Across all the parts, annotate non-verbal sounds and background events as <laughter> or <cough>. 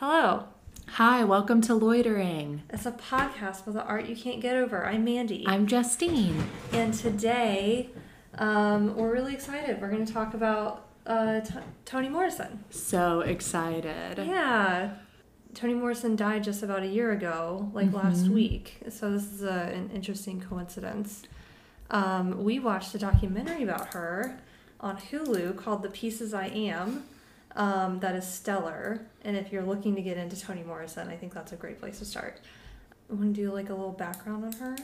Hello. Hi, welcome to Loitering. It's a podcast with the art you can't get over. I'm Mandy. I'm Justine. and today, um, we're really excited. We're going to talk about uh, T- Toni Morrison. So excited. Yeah. Toni Morrison died just about a year ago, like last Mhm. week. So this is a, an interesting coincidence. Um, we watched a documentary about her on Hulu called The Pieces I Am. Um, that is stellar. And if you're looking to get into Toni Morrison, I think that's a great place to start. Want to do like a little background on her?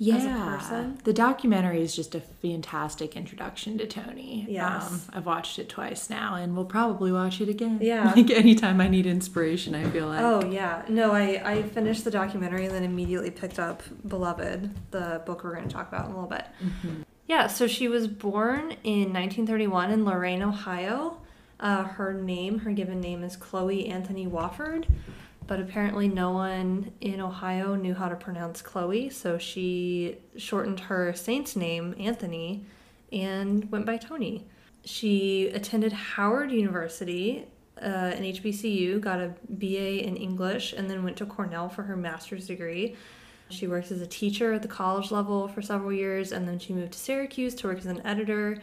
Yeah. The documentary is just a fantastic introduction to Toni. Yes. Um, I've watched it twice now and we'll probably watch it again. Yeah. <laughs> Like anytime I need inspiration, I feel like. Oh yeah, no, I I finished the documentary and then immediately picked up Beloved, the book we're going to talk about in a little bit. Mhm. Yeah, so she was born in 1931 in Lorain, Ohio. Uh, her name, her given name is Chloe Anthony Wofford, but apparently no one in Ohio knew how to pronounce Chloe, so she shortened her saint's name, Anthony, and went by Toni. She attended Howard University, uh, an HBCU, got a BA in English, and then went to Cornell for her master's degree. She worked as a teacher at the college level for several years, and then she moved to Syracuse to work as an editor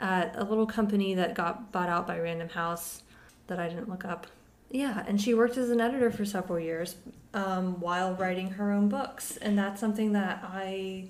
at a little company that got bought out by Random House that I didn't look up. Yeah, and she worked as an editor for several years um, while writing her own books, and that's something that I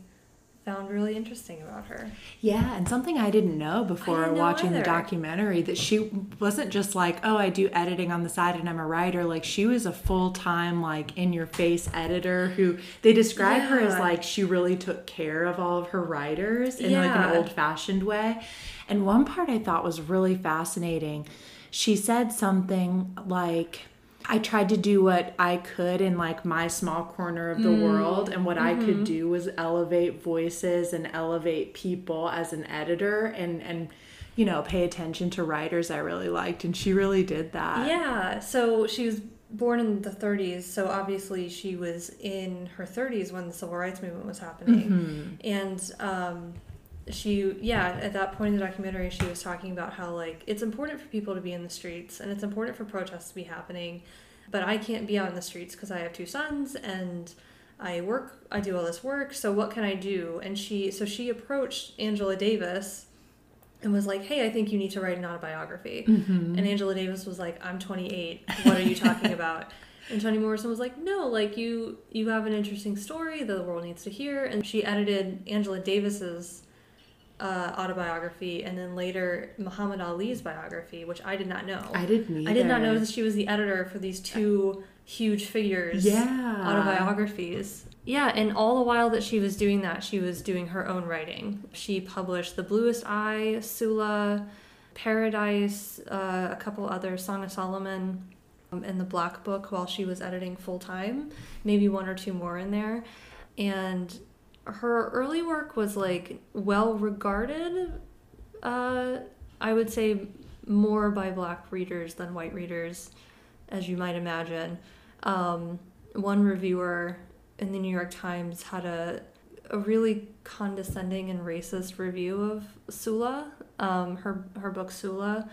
found really interesting about her. Yeah, and something I didn't know before didn't know watching the documentary that she wasn't just like, oh, I do editing on the side and I'm a writer. Like she was a full time, like in your face editor who they describe her as like she really took care of all of her writers in like an old fashioned way. And one part I thought was really fascinating. She said something like, I tried to do what I could in like my small corner of the Mm. world, and what I Mm-hmm. could do was elevate voices and elevate people as an editor, and and you know pay attention to writers I really liked, and she really did that. Yeah, so she was born in the 30s, so obviously she was in her 30s when the civil rights movement was happening. Mhm. And um, she, yeah, at that point in the documentary, she was talking about how, like, it's important for people to be in the streets and it's important for protests to be happening, but I can't be out in the streets because I have two sons and I work, I do all this work, so what can I do? And she, so she approached Angela Davis and was like, hey, I think you need to write an autobiography. Mhm. And Angela Davis was like, "I'm 28. What are you talking <laughs> about?" And Toni Morrison was like, "No, like you you have an interesting story that the world needs to hear." And she edited Angela Davis's uh, autobiography, and then later Muhammad Ali's biography, which I did not know. I didn't either. I did not know that she was the editor for these two huge figures Yeah. autobiographies. Yeah, and all the while that she was doing that, she was doing her own writing. She published The Bluest Eye, Sula, Paradise, uh, a couple other Song of Solomon, um, and the Black Book while she was editing full time, maybe one or two more in there. And her early work was like well regarded, uh, I would say more by black readers than white readers, as you might imagine. Um, one reviewer in the New York Times had a a really condescending and racist review of Sula, um, her her book Sula,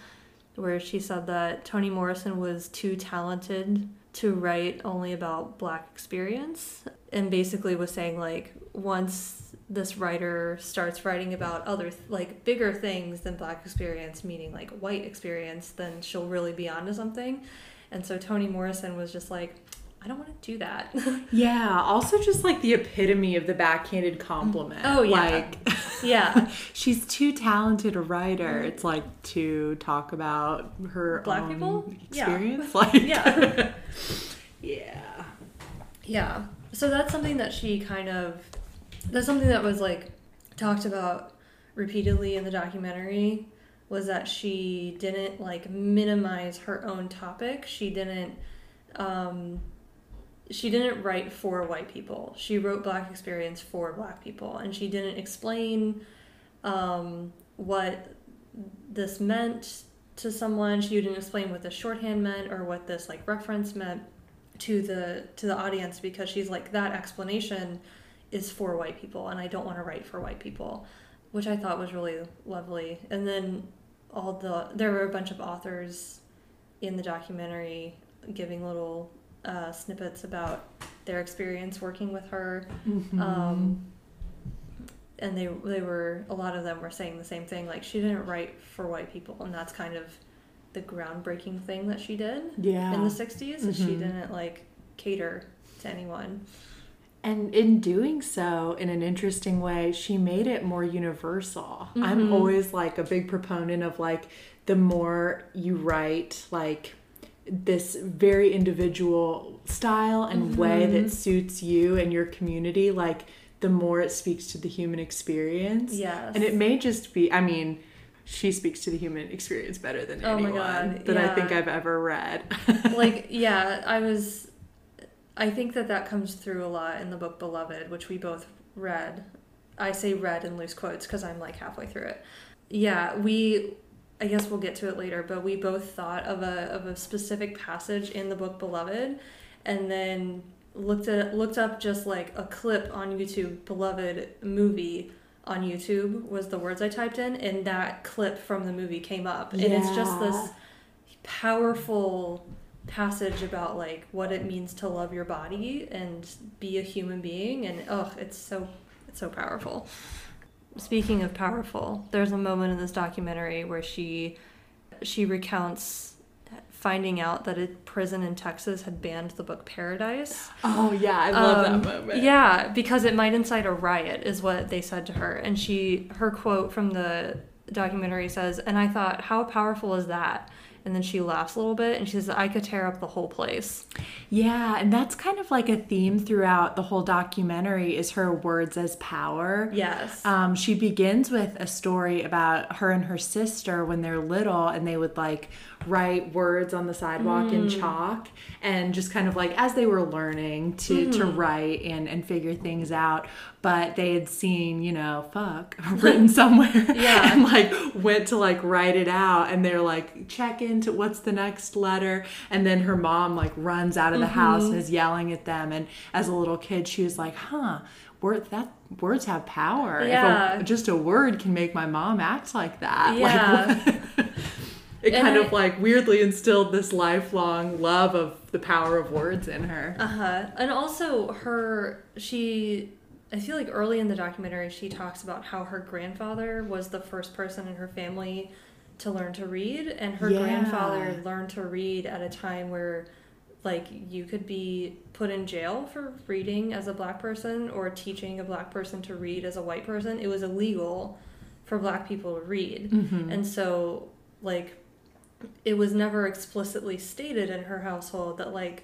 where she said that Toni Morrison was too talented to write only about black experience, and basically was saying like once this writer starts writing about other like bigger things than black experience, meaning like white experience, then she'll really be onto something. And so Toni Morrison was just like, I don't want to do that. <laughs> Yeah. Also, just like the epitome of the backhanded compliment. Oh, yeah. Like, <laughs> yeah. she's too talented a writer. It's like to talk about her Black own people? Yeah. experience. <laughs> Like, Yeah. yeah. Yeah. So that's something that she kind of that's something that was like talked about repeatedly in the documentary was that she didn't like minimize her own topic. She didn't um she didn't write for white people. She wrote black experience for black people and she didn't explain um what this meant to someone. She didn't explain what the shorthand meant or what this like reference meant to the to the audience because she's like that explanation is for white people and I don't want to write for white people, which I thought was really lovely. And then all the there were a bunch of authors in the documentary giving little uh, snippets about their experience working with her. Mhm. Um, and they they were a lot of them were saying the same thing. Like she didn't write for white people, and that's kind of the groundbreaking thing that she did yeah. in the '60s. Is she didn't like cater to anyone. And in doing so, in an interesting way, she made it more universal. I'm Mhm. always like a big proponent of like the more you write, like this very individual style and way Mhm. that suits you and your community, like the more it speaks to the human experience. Yes. And it may just be, I mean, she speaks to the human experience better than Oh anyone God, that I think I've ever read. <laughs> like yeah i was i think that that comes through a lot in the book beloved which we both read. I say read in loose quotes because i'm like halfway through it. Yeah we i guess we'll get to it later but we both thought of a of a specific passage in the book beloved and then looked at looked up just like a clip on youtube beloved movie on youtube was the words i typed in and that clip from the movie came up. And it's just this powerful passage about like what it means to love your body and be a human being and oh it's so it's so powerful speaking of powerful there's a moment in this documentary where she she recounts finding out that a prison in texas had banned the book paradise oh, yeah, I love um, that moment. Yeah, because it might incite a riot, is what they said to her. And she, her quote from the documentary says, and I thought, how powerful is that? And then she laughs a little bit and she says, I could tear up the whole place. Yeah, and that's kind of like a theme throughout the whole documentary is her words as power. Yes. Um, she begins with a story about her and her sister when they're little and they would like write words on the sidewalk in mm. chalk and just kind of like as they were learning to to mm-hmm. write and and figure things out but they had seen you know fuck <laughs> written somewhere Yeah. and like went to like write it out and they're like check into what's the next letter and then her mom like runs out of the house mm-hmm. and is yelling at them and as a little kid she was like huh word that words have power Yeah. if a, just a word can make my mom act like that Yeah. like? <laughs> it And kind I- of like weirdly instilled this lifelong love of the power of words in her Uh huh. And also, her, she, I feel like early in the documentary, she talks about how her grandfather was the first person in her family to learn to read, and her Yeah. grandfather learned to read at a time where, like, you could be put in jail for reading as a black person or teaching a black person to read as a white person. It was illegal for black people to read. Mhm. And so, like, it was never explicitly stated in her household that, like,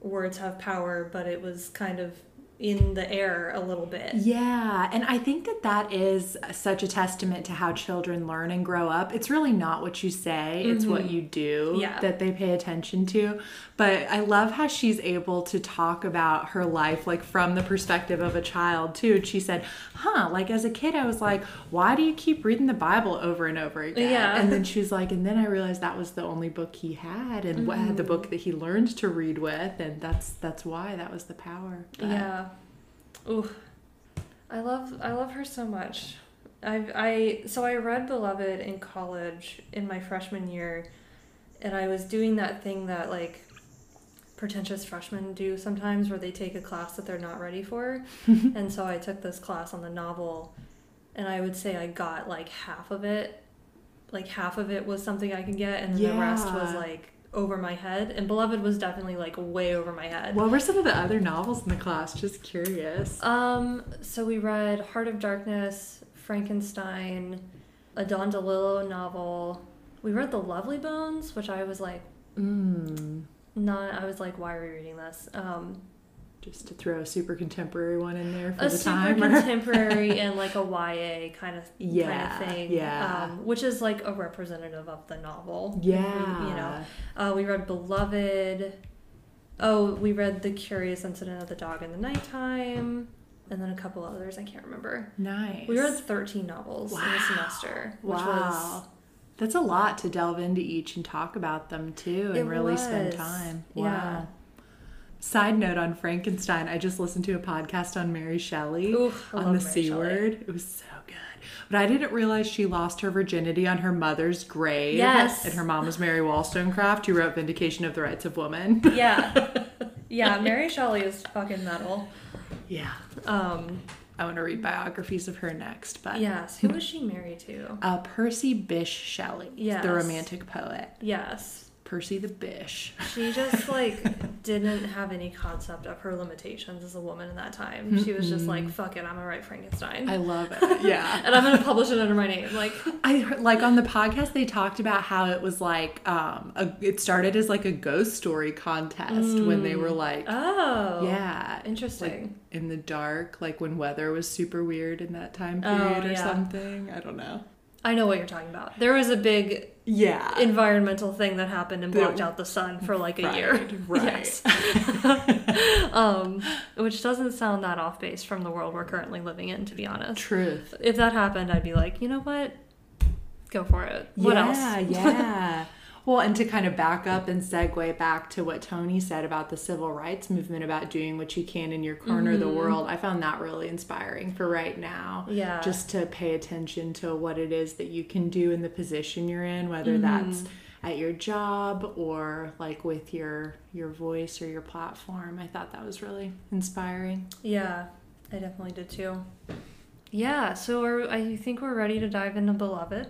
words have power, but it was kind of in the air a little bit. Yeah, and I think that that is such a testament to how children learn and grow up. It's really not what you say, it's what you do Mm-hmm. Yeah. that they pay attention to. But I love how she's able to talk about her life like from the perspective of a child too. She said, "Huh, like as a kid I was like, why do you keep reading the Bible over and over again?" Yeah. And then she was like, and then I realized that was the only book he had and what had the Mm-hmm. book that he learned to read with and that's that's why that was the power. But- Yeah. Ooh. I love I love her so much. I I so I read Beloved in college in my freshman year and I was doing that thing that like pretentious freshmen do sometimes where they take a class that they're not ready for. <laughs> and so I took this class on the novel and I would say I got like half of it. Like half of it was something I could get and then the rest was like over my head. And Beloved was definitely like way over my head. What were some of the other novels in the class? Just curious. Um, so we read Heart of Darkness, Frankenstein, a Don DeLillo novel. We read The Lovely Bones, which I was like, Mm, not. I was like, why are we reading this? Um, just to throw a super contemporary one in there for a the super time. <laughs> contemporary and like a YA kind of Yeah, kind of thing. yeah. Um, which is like a representative of the novel. yeah. You know. Uh, we read Beloved. Oh, we read The Curious Incident of the Dog in the Nighttime, and then a couple others I can't remember. Nice. We read 13 novels in a Wow. semester, which wow. That's a lot to delve into each and talk about them too and really spend was. time. Yeah. Side note on Frankenstein, I just listened to a podcast on Mary Shelley Oof, I on the Mary C Shelley. word. It was so good. But I didn't realize she lost her virginity on her mother's grave. Yes. And her mom was Mary Wollstonecraft, who wrote Vindication of the Rights of Woman. Yeah. <laughs> Yeah, Mary Shelley is fucking metal. yeah. Um, I want to read biographies of her next. But yes. Who was she married to? uh, Percy Bysshe Shelley, Yes. the romantic poet. Yes. Percy the Bish. She just like didn't have any concept of her limitations as a woman in that time. She was just like, "Fuck it, I'm gonna write Frankenstein, I love it. <laughs> Yeah. and I'm gonna publish it under my name." Like, I like on the podcast they talked about how it was like um a, it started as like a ghost story contest when they were like oh, yeah interesting. in the dark like when weather was super weird in that time Oh, period or yeah. something I don't know I know what you're talking about. There was a big yeah environmental thing that happened and blocked out the sun for like a right, year. <laughs> right. Yes. <laughs> um, which doesn't sound that off base from the world we're currently living in, to be honest. truth If that happened, I'd be like, you know what? Go for it. What else? yeah, else? yeah. <laughs> Well, and to kind of back up and segue back to what Toni said about the civil rights movement, about doing what you can in your corner of the world, I found that really inspiring for right now. Mm-hmm. Yeah. Just to pay attention to what it is that you can do in the position you're in, whether Mm-hmm. that's at your job or like with your your voice or your platform. I thought that was really inspiring. Yeah, I definitely did too. Yeah, so are, I think we're ready to dive into Beloved.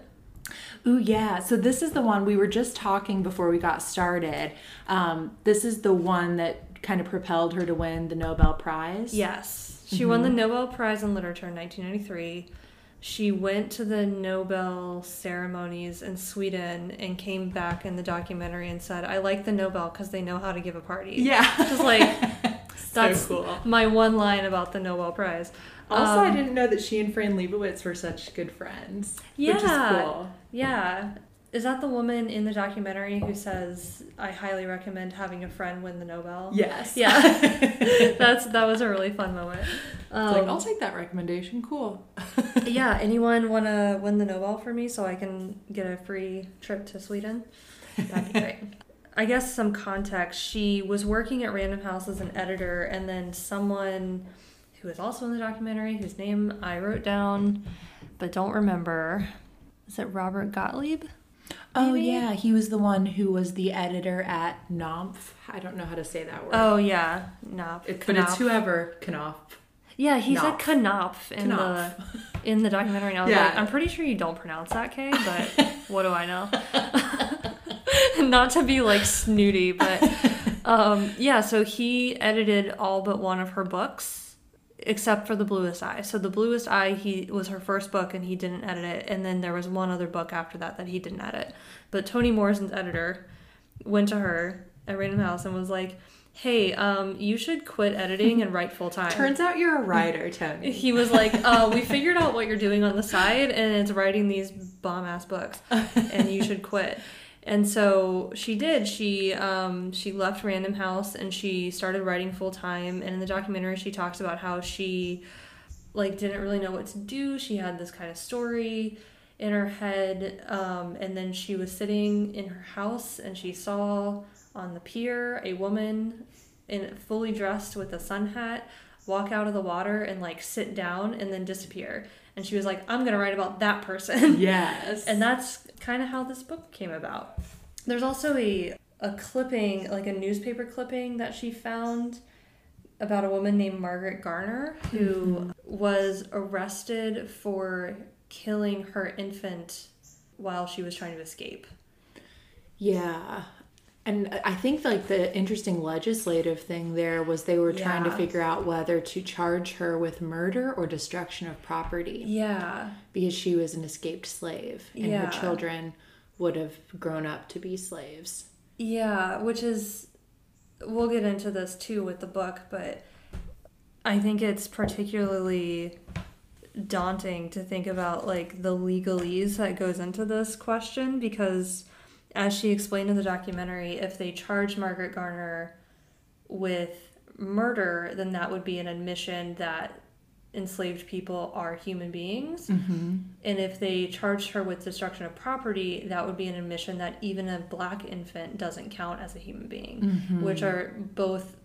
Ooh, yeah. So this is the one we were just talking before we got started. Um, this is the one that kind of propelled her to win the Nobel Prize. Yes. She won Mm-hmm. the Nobel Prize in Literature in 1993. She went to the Nobel ceremonies in Sweden and came back in the documentary and said, I like the Nobel because they know how to give a party. Yeah. Just like, <laughs> that's cool. my one line about the Nobel Prize. Also, I Um, didn't know that she and Fran Lebowitz were such good friends. Which is Yeah. cool. Yeah. Is that the woman in the documentary who says, I highly recommend having a friend win the Nobel? Yes. Yeah. <laughs> That's that was a really fun moment. Um, It's like, I'll take that recommendation. Cool. <laughs> yeah, anyone want to win the Nobel for me so I can get a free trip to Sweden? That'd be great. <laughs> I guess some context. She was working at Random House as an editor, and then someone who was also in the documentary, whose name I wrote down but don't remember. Is it Robert Gottlieb? Oh, Maybe? yeah. He was the one who was the editor at Knopf. I don't know how to say that word. Oh yeah, Knopf. It- but it's whoever Knopf. Yeah, he Knopf. said Knopf in Knopf. the in the documentary. And I was Yeah. like, I'm pretty sure you don't pronounce that K, but <laughs> what do I know? <laughs> Not to be like snooty, but um, yeah. So he edited all but one of her books, except for the Bluest Eye. So the Bluest Eye, he was her first book, and he didn't edit it. And then there was one other book after that that he didn't edit. But Toni Morrison's editor went to her at Random House and was like. Hey, um, you should quit editing and write full time. Turns out you're a writer, Toni. He was like, uh, "We figured out what you're doing on the side, and it's writing these bomb ass books, and you should quit." <laughs> And so she did. She um, she left Random House and she started writing full time. And in the documentary, she talks about how she like didn't really know what to do. She had this kind of story in her head, um, and then she was sitting in her house and she saw on the pier a woman in fully dressed with a sun hat walk out of the water and like sit down and then disappear. And she was like, I'm gonna write about that person. <laughs> yes. and that's kind of how this book came about. There's also a a clipping, like a newspaper clipping that she found about a woman named Margaret Garner who mm-hmm. was arrested for killing her infant while she was trying to escape. Yeah. And I think like the interesting legislative thing there was they were trying to figure out whether to charge her with murder or destruction of property Yeah. because she was an escaped slave and Yeah. her children would have grown up to be slaves. Yeah, which is we'll get into this too with the book, but I think it's particularly daunting to think about like the legalese that goes into this question because as she explained in the documentary, if they charge Margaret Garner with murder, then that would be an admission that enslaved people are human beings. Mm-hmm. And if they charged her with destruction of property, that would be an admission that even a black infant doesn't count as a human being, Mm-hmm. which are both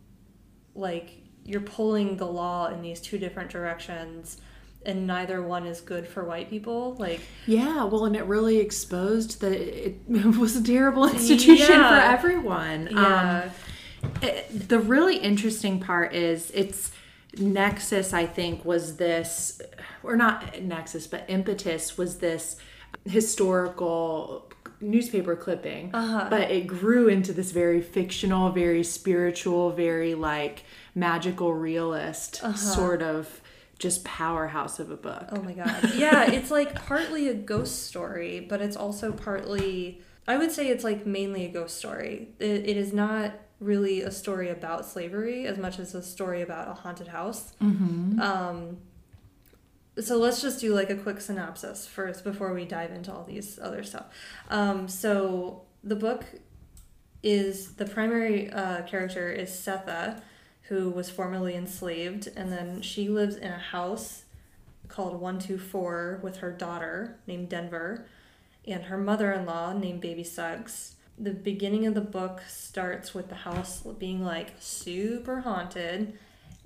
like you're pulling the law in these two different directions and neither one is good for white people like Yeah, well, and it really exposed that it <laughs> was a terrible institution Yeah. for everyone. yeah Um, it- the really interesting part is its nexus, I think, was this, or not nexus, but impetus was this historical newspaper clipping. Uh-huh. But it grew into this very fictional, very spiritual, very like magical realist Uh-huh. sort of just powerhouse of a book. Oh my god. Yeah, it's like partly a ghost story, but it's also partly I would say it's like mainly a ghost story. It, it is not really a story about slavery as much as a story about a haunted house. Mm-hmm. Um so let's just do like a quick synopsis first before we dive into all these other stuff. Um, so the book is the primary uh, character is Sethe, who was formerly enslaved, and then she lives in a house called 124 with her daughter named Denver and her mother in law named Baby Suggs. The beginning of the book starts with the house being like super haunted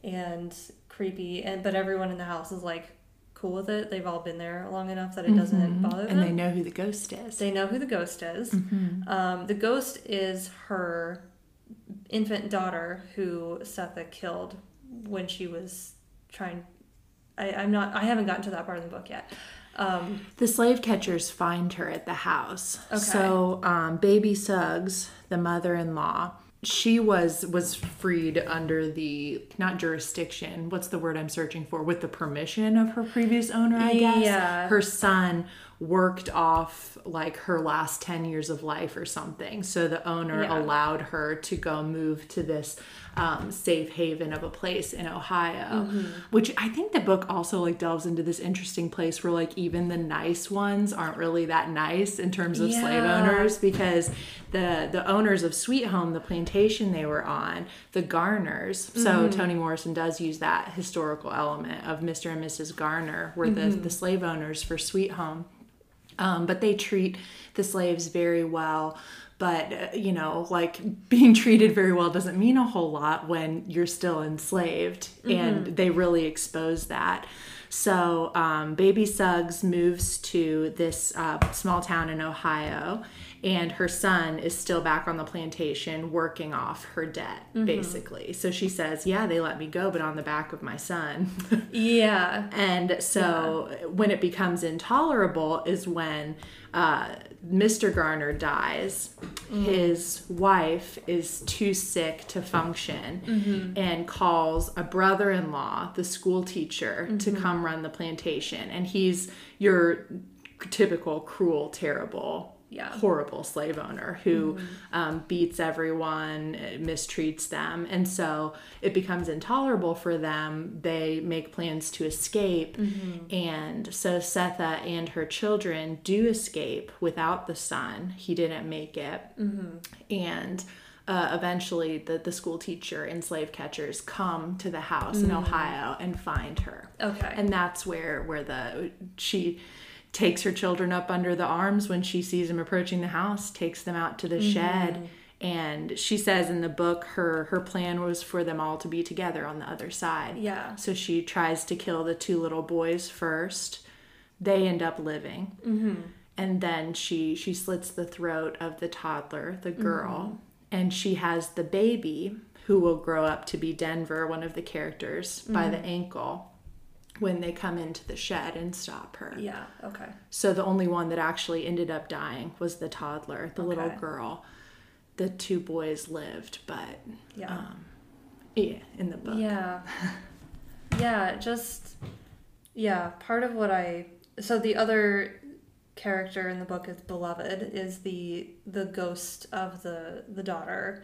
and creepy, and but everyone in the house is like cool with it. They've all been there long enough that it doesn't bother them. Mm-hmm. And they know who the ghost is. They know who the ghost is. Mhm. Um, the ghost is her infant daughter who Sethe killed when she was trying. I, I'm not. I haven't gotten to that part of the book yet. Um, The slave catchers find her at the house. Okay. So, um, baby Suggs, the mother-in-law, she was was freed under the not jurisdiction. What's the word I'm searching for? With the permission of her previous owner, I guess. Yeah. Her son worked off like her last 10 years of life or something. So the owner Yeah. allowed her to go move to this um, safe haven of a place in Ohio, Mm-hmm. which I think the book also like delves into this interesting place where like even the nice ones aren't really that nice in terms of slave owners because the the owners of Sweet Home, the plantation they were on, the Garners. Mm-hmm. So Toni Morrison does use that historical element of Mr. and Mrs. Garner were the, Mm-hmm. the slave owners for Sweet Home. Um, but they treat the slaves very well. But, uh, you know, like <laughs> being treated very well doesn't mean a whole lot when you're still enslaved. And they really expose that. So, um, Baby Suggs moves to this uh, small town in Ohio, and her son is still back on the plantation working off her debt, mm-hmm. basically. So she says, Yeah, they let me go, but on the back of my son. <laughs> yeah. And so when it becomes intolerable is when uh, Mr. Garner dies. Mm. His wife is too sick to function mm-hmm. and calls a brother in law, the school teacher, to mm-hmm. come run the plantation. And he's your typical cruel, terrible Yeah. horrible slave owner who um, beats everyone, mistreats them. And so it becomes intolerable for them. They make plans to escape. And so Sethe and her children do escape without the son. He didn't make it. And uh, eventually, the, the school teacher and slave catchers come to the house in Ohio and find her Okay. and that's where where the she takes her children up under the arms when she sees them approaching the house takes them out to the mm-hmm. shed. And she says in the book her her plan was for them all to be together on the other side. Yeah. so she tries to kill the two little boys first. They end up living. Mm-hmm. And then she she slits the throat of the toddler the mm-hmm. girl. And she has the baby who will grow up to be denver one of the characters by the ankle when they come into the shed and stop her yeah. Okay. so the only one that actually ended up dying was the toddler the little Okay. girl the two boys lived but Yeah. um yeah in the book Yeah. Yeah, just yeah, part of what I so the other character in the book is beloved is the the ghost of the the daughter.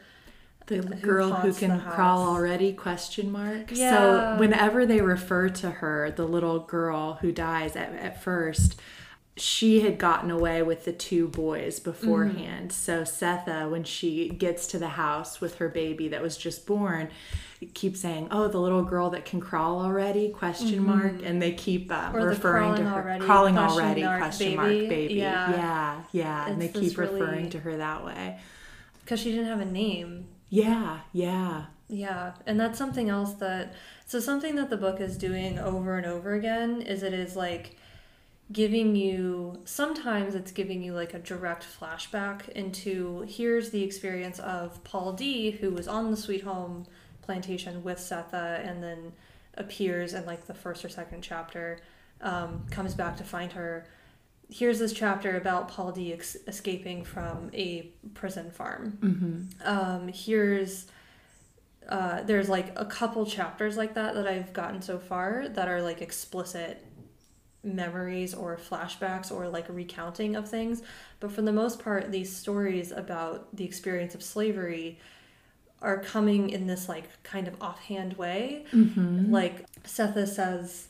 The who girl who can crawl already question mark Yeah. so whenever they refer to her the little girl who dies at, at first she had gotten away with the two boys beforehand Mm-hmm. so sethe when she gets to the house with her baby that was just born keeps saying oh the little girl that can crawl already question mark and they keep um, Mm-hmm. Referring to her already, crawling question already mark, question baby. mark baby Yeah. yeah yeah and they It's keep referring really- to her that way Because she didn't have a name Yeah, yeah. Yeah, and that's something else that so something that the book is doing over and over again is it is like giving you sometimes it's giving you like a direct flashback into here's the experience of Paul D who was on the Sweet Home plantation with Sethe and then appears in like the first or second chapter um, comes back to find her here's this chapter about Paul D ex- escaping from a prison farm Mm-hmm. um, here's uh, there's like a couple chapters like that that I've gotten so far that are like explicit memories or flashbacks or like recounting of things. But for the most part, these stories about the experience of slavery are coming in this like kind of offhand way. Mm-hmm. Like Sethe says,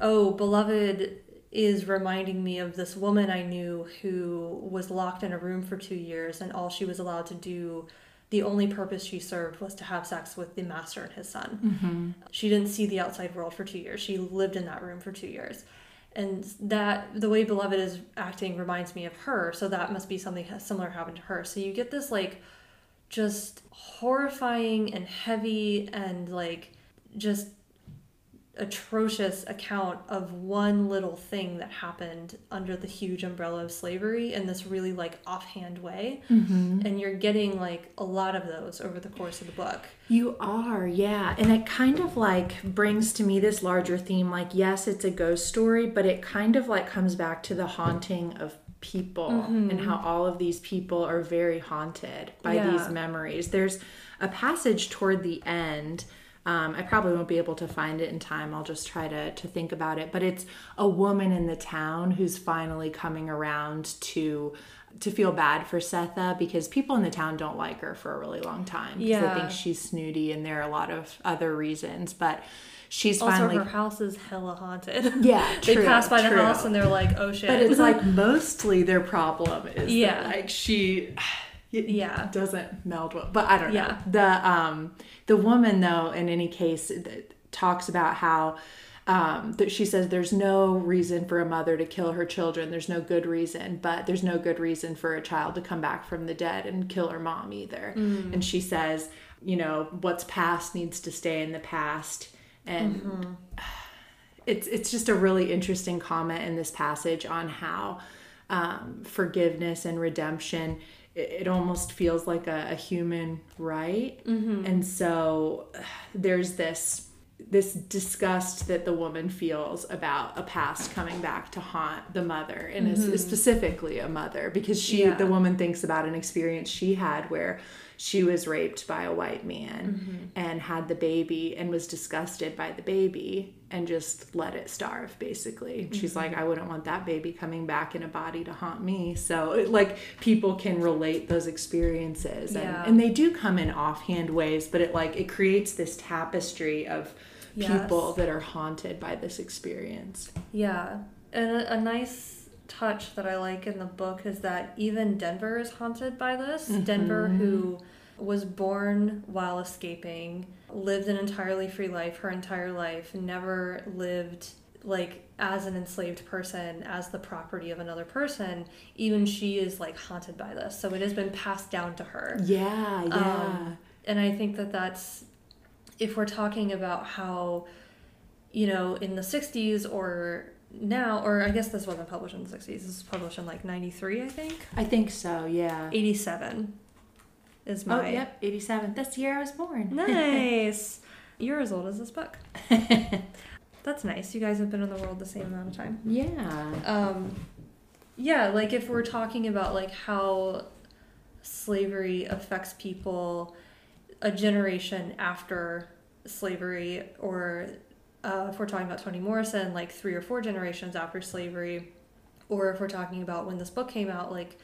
Oh, beloved is reminding me of this woman I knew who was locked in a room for two years, and all she was allowed to do, the only purpose she served was to have sex with the master and his son. Mm-hmm. She didn't see the outside world for two years. She lived in that room for two years. And that the way Beloved is acting reminds me of her, so that must be something similar happened to her. So you get this like just horrifying and heavy and like just atrocious account of one little thing that happened under the huge umbrella of slavery in this really like offhand way Mm-hmm. and you're getting like a lot of those over the course of the book You are, yeah. And it kind of like brings to me this larger theme like, yes, it's a ghost story, but it kind of like comes back to the haunting of people and how all of these people are very haunted by Yeah. these memories. There's a passage toward the end. Um, I probably won't be able to find it in time. I'll just try to, to think about it. But it's a woman in the town who's finally coming around to to feel bad for Sethe because people in the town don't like her for a really long time. Because they think she's snooty and there are a lot of other reasons. But she's also finally her house is hella haunted <laughs> Yeah, <laughs> they true, pass by the house and they're like oh shit But it's <laughs> like mostly their problem is Yeah. that like she it Yeah. doesn't meld well. But I don't know. Yeah. The um the woman though in any case th- talks about how um, that she says there's no reason for a mother to kill her children. There's no good reason, but there's no good reason for a child to come back from the dead and kill her mom either. Mm. And she says, you know, what's past needs to stay in the past. And Mm-hmm. it's it's just a really interesting comment in this passage on how um, forgiveness and redemption it, it almost feels like a, a human right Mm-hmm. and so there's this this disgust that the woman feels about a past coming back to haunt the mother and is specifically a mother because she Mm-hmm. Yeah. the woman thinks about an experience she had where she was raped by a white man Mm-hmm. and had the baby and was disgusted by the baby and just let it starve basically she's Mm-hmm. like i wouldn't want that baby coming back in a body to haunt me so it, like people can relate those experiences and, Yeah. and they do come in offhand ways but it like it creates this tapestry of Yes. people that are haunted by this experience Yeah, and a, a nice touch that I like in the book is that even Denver is haunted by this. Denver, who was born while escaping, lived an entirely free life her entire life, never lived like as an enslaved person, as the property of another person. Even she is like haunted by this, so it has been passed down to her. yeah yeah Um, and I think that that's if we're talking about how, you know, in the 60s or now, or I guess this wasn't published in the 60s, this was published in like 93, I think. i think so yeah 87 is oh my. yep 87 that's the year i was born <laughs> Nice. You're as old as this book. <laughs> That's nice. You guys have been in the world the same amount of time. yeah um yeah like if we're talking about like how slavery affects people a generation after slavery or uh, if we're talking about toni morrison like three or four generations after slavery or if we're talking about when this book came out like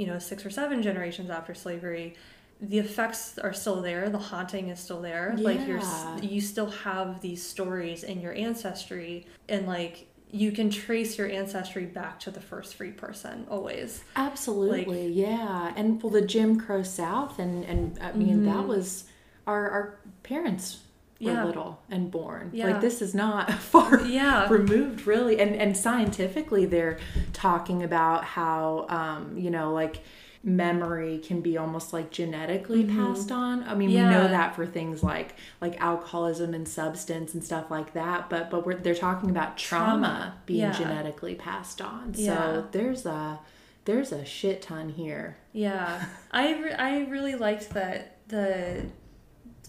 you know six or seven generations after slavery the effects are still there the haunting is still there. Like you're you still have these stories in your ancestry and like you can trace your ancestry back to the first free person always. Absolutely, yeah. And well, the Jim Crow South, and and I mean that mm-hmm. was our our parents were Mm-hmm. Yeah. little and born. Yeah. Like this is not <laughs> far Yeah. <laughs> removed, really. And and scientifically, they're talking about how um, you know like memory can be almost like genetically passed on. I mean, we know that for things like like alcoholism and substance and stuff like that, but but we're, they're talking about trauma, Trauma. being Yeah. genetically passed on. Yeah. So there's a there's a shit ton here. Yeah, <laughs> I re- I really liked that the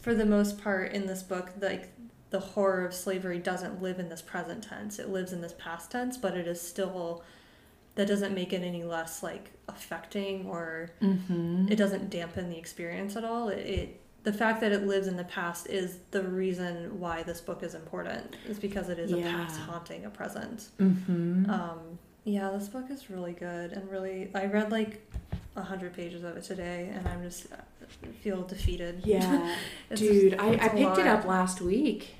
for the most part in this book like the horror of slavery doesn't live in this present tense. It lives in this past tense, but it is still that doesn't make it any less like affecting or Mm-hmm. it doesn't dampen the experience at all. It, it the fact that it lives in the past is the reason why this book is important. Is because it is a past haunting a present. Mm-hmm. Um, yeah, this book is really good and really. I read like a hundred pages of it today, and I'm just I feel defeated. Yeah, <laughs> dude, I, it's I a picked it up last week.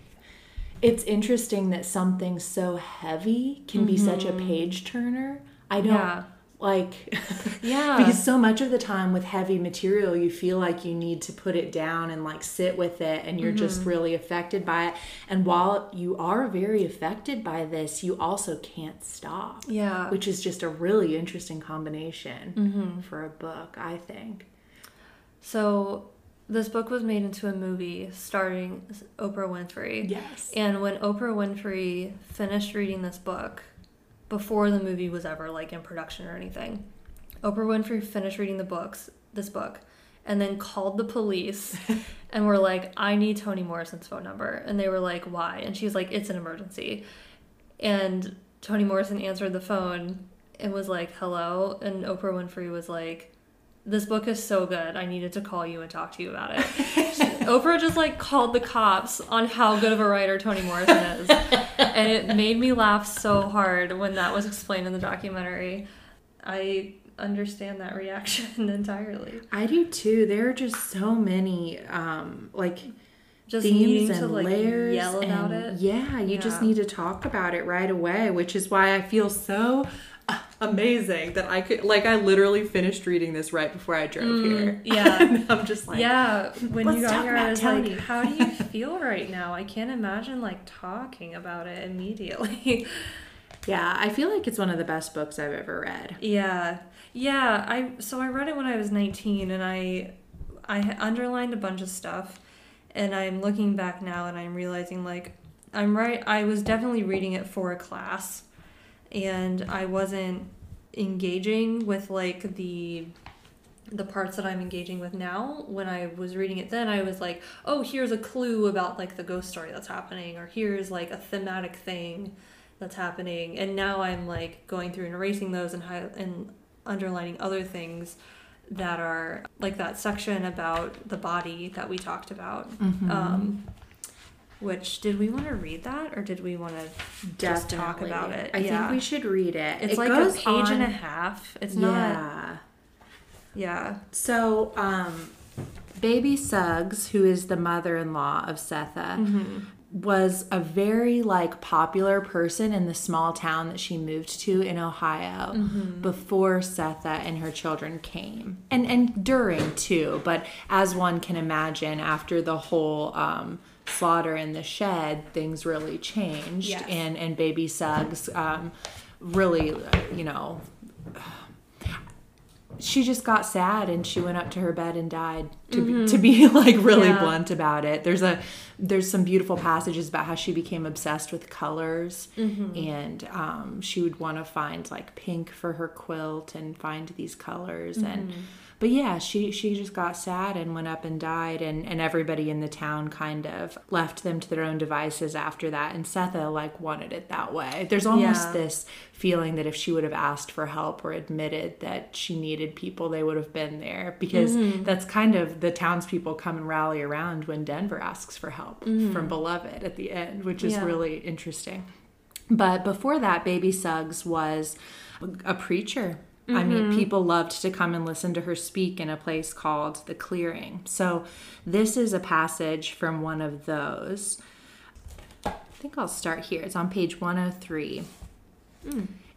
It's interesting that something so heavy can be such a Mhm. page turner. I don't Yeah, like <laughs> yeah, because so much of the time with heavy material you feel like you need to put it down and like sit with it and you're just Mm-hmm. really affected by it and while you are very affected by this you also can't stop yeah. which is just a really interesting combination Mm-hmm. for a book i think So this book was made into a movie starring Oprah Winfrey. yes And when Oprah Winfrey finished reading this book, before the movie was ever like in production or anything, Oprah Winfrey finished reading the books, this book, and then called the police <laughs> and were like, I need Toni Morrison's phone number. And they were like, why? And she's like, it's an emergency. And Toni Morrison answered the phone and was like, hello. And Oprah Winfrey was like, this book is so good. I needed to call you and talk to you about it. <laughs> Oprah just like called the cops on how good of a writer Toni Morrison is. <laughs> and it made me laugh so hard when that was explained in the documentary. I understand that reaction <laughs> entirely. I do too. There are just so many um like Just themes and to like layers yell about and- it. Yeah, you just need to talk about it right away, which is why I feel so amazing that I could like I literally finished reading this right before I drove here. Mm, yeah. <laughs> and I'm just like yeah, when you got here, I was like, "How do you <laughs> feel right now?" I can't imagine like talking about it immediately. <laughs> Yeah, I feel like it's one of the best books I've ever read. Yeah. Yeah, I so I read it when I was 19 and I I underlined a bunch of stuff and I'm looking back now and I'm realizing like I'm right I was definitely reading it for a class and I wasn't engaging with like the the parts that I'm engaging with now. When I was reading it then I was like oh here's a clue about like the ghost story that's happening or here's like a thematic thing that's happening. And now i'm like going through and erasing those and hi- and underlining other things that are like that section about the body that we talked about. Mm-hmm. um which did we want to read that or did we want to just talk about it I yeah think we should read it. it's it like a page and a half it's not Yeah. yeah So, um, Baby Suggs, who is the mother-in-law of Sethe, Mm-hmm. was a very like popular person in the small town that she moved to in Ohio Mm-hmm. before Sethe and her children came, and and during too. But as one can imagine, after the whole um, slaughter in the shed, things really changed, Yes. and and Baby Suggs um, really, you know she just got sad and she went up to her bed and died to be, to be <laughs> like really Mm-hmm. Yeah. blunt about it there's a there's some beautiful passages about how she became obsessed with colors Mm-hmm. and um, she would want to find like pink for her quilt and find these colors Mm-hmm. and but yeah she she just got sad and went up and died and and everybody in the town kind of left them to their own devices after that and Sethe like wanted it that way there's almost Yeah. this feeling that if she would have asked for help or admitted that she needed people they would have been there because Mm-hmm. that's kind of the townspeople come and rally around when Denver asks for help from beloved at the end which is Mm-hmm. Yeah. really interesting but before that, Baby Suggs was a preacher. I Mm-hmm. mean, people loved to come and listen to her speak in a place called The Clearing. So, this is a passage from one of those. I think I'll start here. It's on page 103.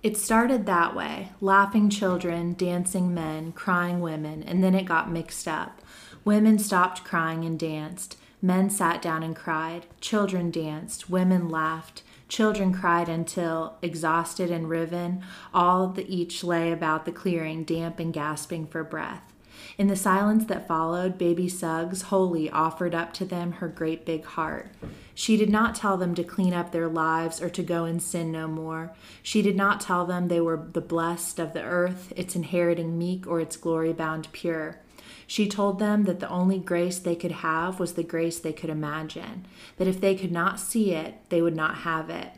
It started that way laughing children, dancing men, crying women, and then it got mixed up. Women stopped crying and danced. Men sat down and cried. Children danced. Women laughed. Children cried until, exhausted and riven, all the each lay about the clearing, damp and gasping for breath. In the silence that followed, baby Suggs wholly offered up to them her great big heart. She did not tell them to clean up their lives or to go and sin no more. She did not tell them they were the blessed of the earth, its inheriting meek or its glory bound pure. She told them that the only grace they could have was the grace they could imagine, that if they could not see it, they would not have it.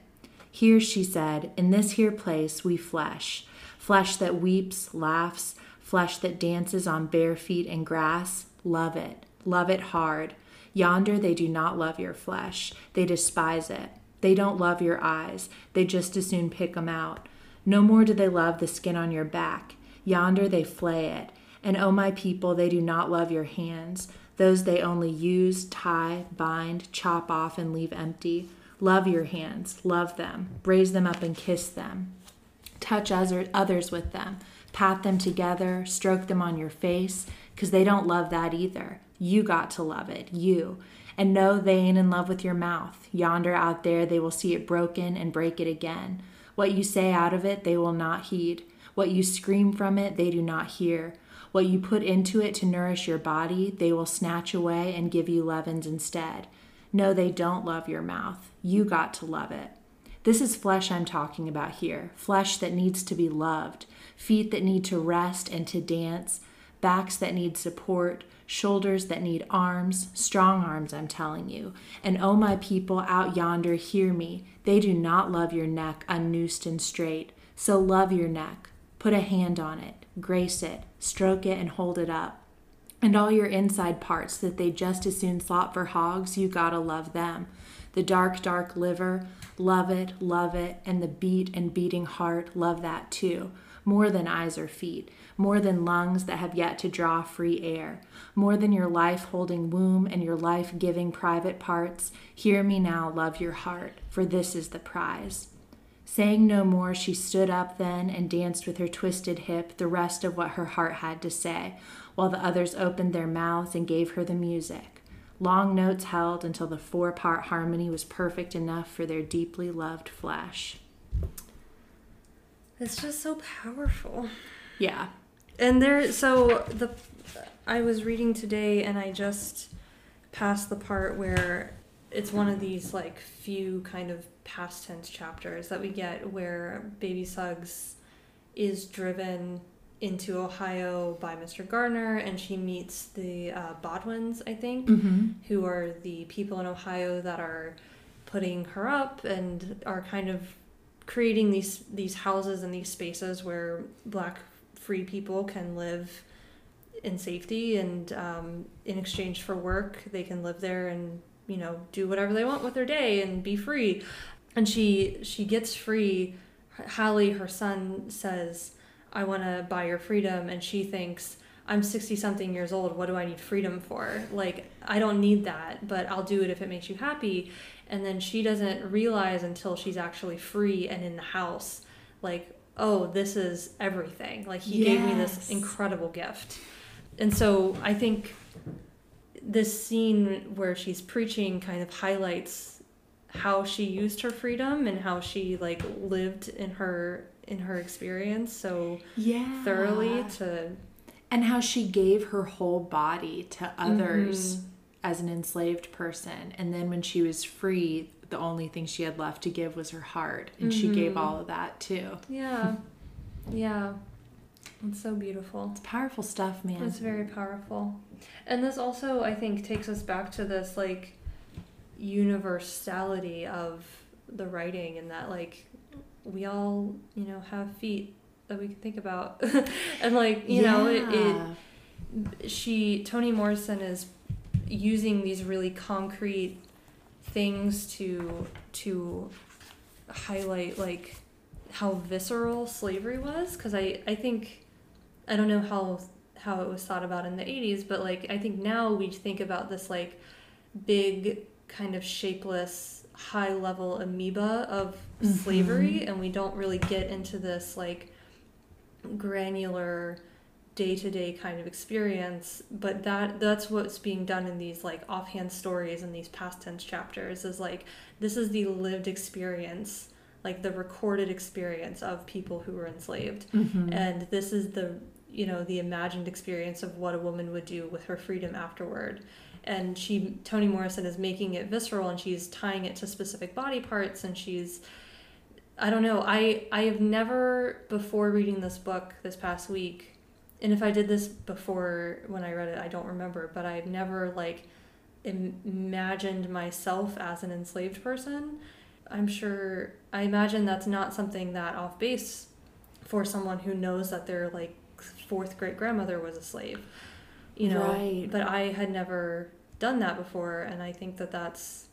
Here, she said, in this here place we flesh, flesh that weeps, laughs, flesh that dances on bare feet and grass. Love it, love it hard. Yonder they do not love your flesh, they despise it. They don't love your eyes, they just as soon pick 'em out. No more do they love the skin on your back. Yonder they flay it. And O oh my people, they do not love your hands. Those they only use, tie, bind, chop off, and leave empty. Love your hands, love them, raise them up and kiss them. Touch others with them, pat them together, stroke them on your face, because they don't love that either. You got to love it, you. And know they ain't in love with your mouth. Yonder out there, they will see it broken and break it again. What you say out of it, they will not heed. What you scream from it, they do not hear. What you put into it to nourish your body, they will snatch away and give you leavens instead. No, they don't love your mouth. You got to love it. This is flesh I'm talking about here flesh that needs to be loved, feet that need to rest and to dance, backs that need support, shoulders that need arms, strong arms, I'm telling you. And oh, my people out yonder, hear me. They do not love your neck unnoosed and straight. So love your neck. Put a hand on it grace it, stroke it, and hold it up. And all your inside parts that they just as soon slop for hogs, you gotta love them. The dark, dark liver, love it, love it, and the beat and beating heart, love that too. More than eyes or feet, more than lungs that have yet to draw free air, more than your life holding womb and your life giving private parts. Hear me now, love your heart, for this is the prize. Saying no more, she stood up then and danced with her twisted hip the rest of what her heart had to say, while the others opened their mouths and gave her the music. Long notes held until the four part harmony was perfect enough for their deeply loved flesh. It's just so powerful. Yeah. And there, so the, I was reading today and I just passed the part where it's one of these like few kind of past tense chapters that we get where Baby Suggs is driven into Ohio by Mr. Garner, and she meets the uh, Bodwins, I think, mm-hmm. who are the people in Ohio that are putting her up and are kind of creating these these houses and these spaces where Black free people can live in safety, and um, in exchange for work, they can live there and you know do whatever they want with their day and be free. And she she gets free. Hallie her son says i want to buy your freedom. And she thinks i'm 60 something years old. What do i need freedom for? Like i don't need that but i'll do it if it makes you happy. And then she doesn't realize until she's actually free and in the house like oh this is everything. Like he yes. gave me this incredible gift. And so i think this scene where she's preaching kind of highlights how she used her freedom and how she like lived in her in her experience so yeah thoroughly to and how she gave her whole body to others mm-hmm. as an enslaved person and then when she was free the only thing she had left to give was her heart and mm-hmm. she gave mm-hmm. all of that too yeah yeah it's so beautiful. It's powerful stuff, man. It's very powerful. And this also, I think, takes us back to this like universality of the writing and that like we all, you know, have feet that we can think about. <laughs> and like, you yeah. know, it, it she Toni Morrison is using these really concrete things to to highlight like how visceral slavery was because I, I think I don't know how how it was thought about in the 80s, but like I think now we think about this like big kind of shapeless high level amoeba of mm-hmm. slavery and we don't really get into this like granular day-to-day kind of experience but that that's what's being done in these like offhand stories and these past tense chapters is like this is the lived experience like the recorded experience of people who were enslaved Mm-hmm. and this is the you know the imagined experience of what a woman would do with her freedom afterward. And she toni morrison is making it visceral and she's tying it to specific body parts and she's i don't know i i have never before reading this book this past week and if i did this before when i read it i don't remember but i've never like im- imagined myself as an enslaved person. I'm sure i imagine that's not something that off base for someone who knows that they're like fourth great grandmother was a slave you know Right. but i had never done that before and i think that that's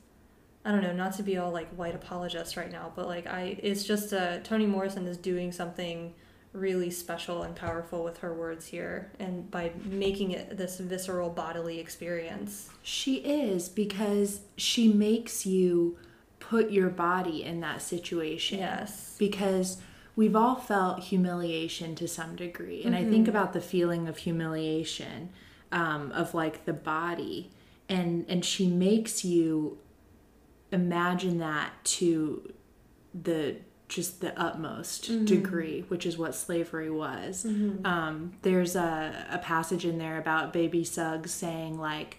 i don't know not to be all like white apologist right now but like i it's just uh toni morrison is doing something really special and powerful with her words here and by making it this visceral bodily experience She is because she makes you put your body in that situation. yes Because we've all felt humiliation to some degree. And I think about the feeling of humiliation um, of like the body. And, and she makes you imagine that to the just the utmost degree, which is what slavery was. Um, there's a, a passage in there about baby Suggs saying like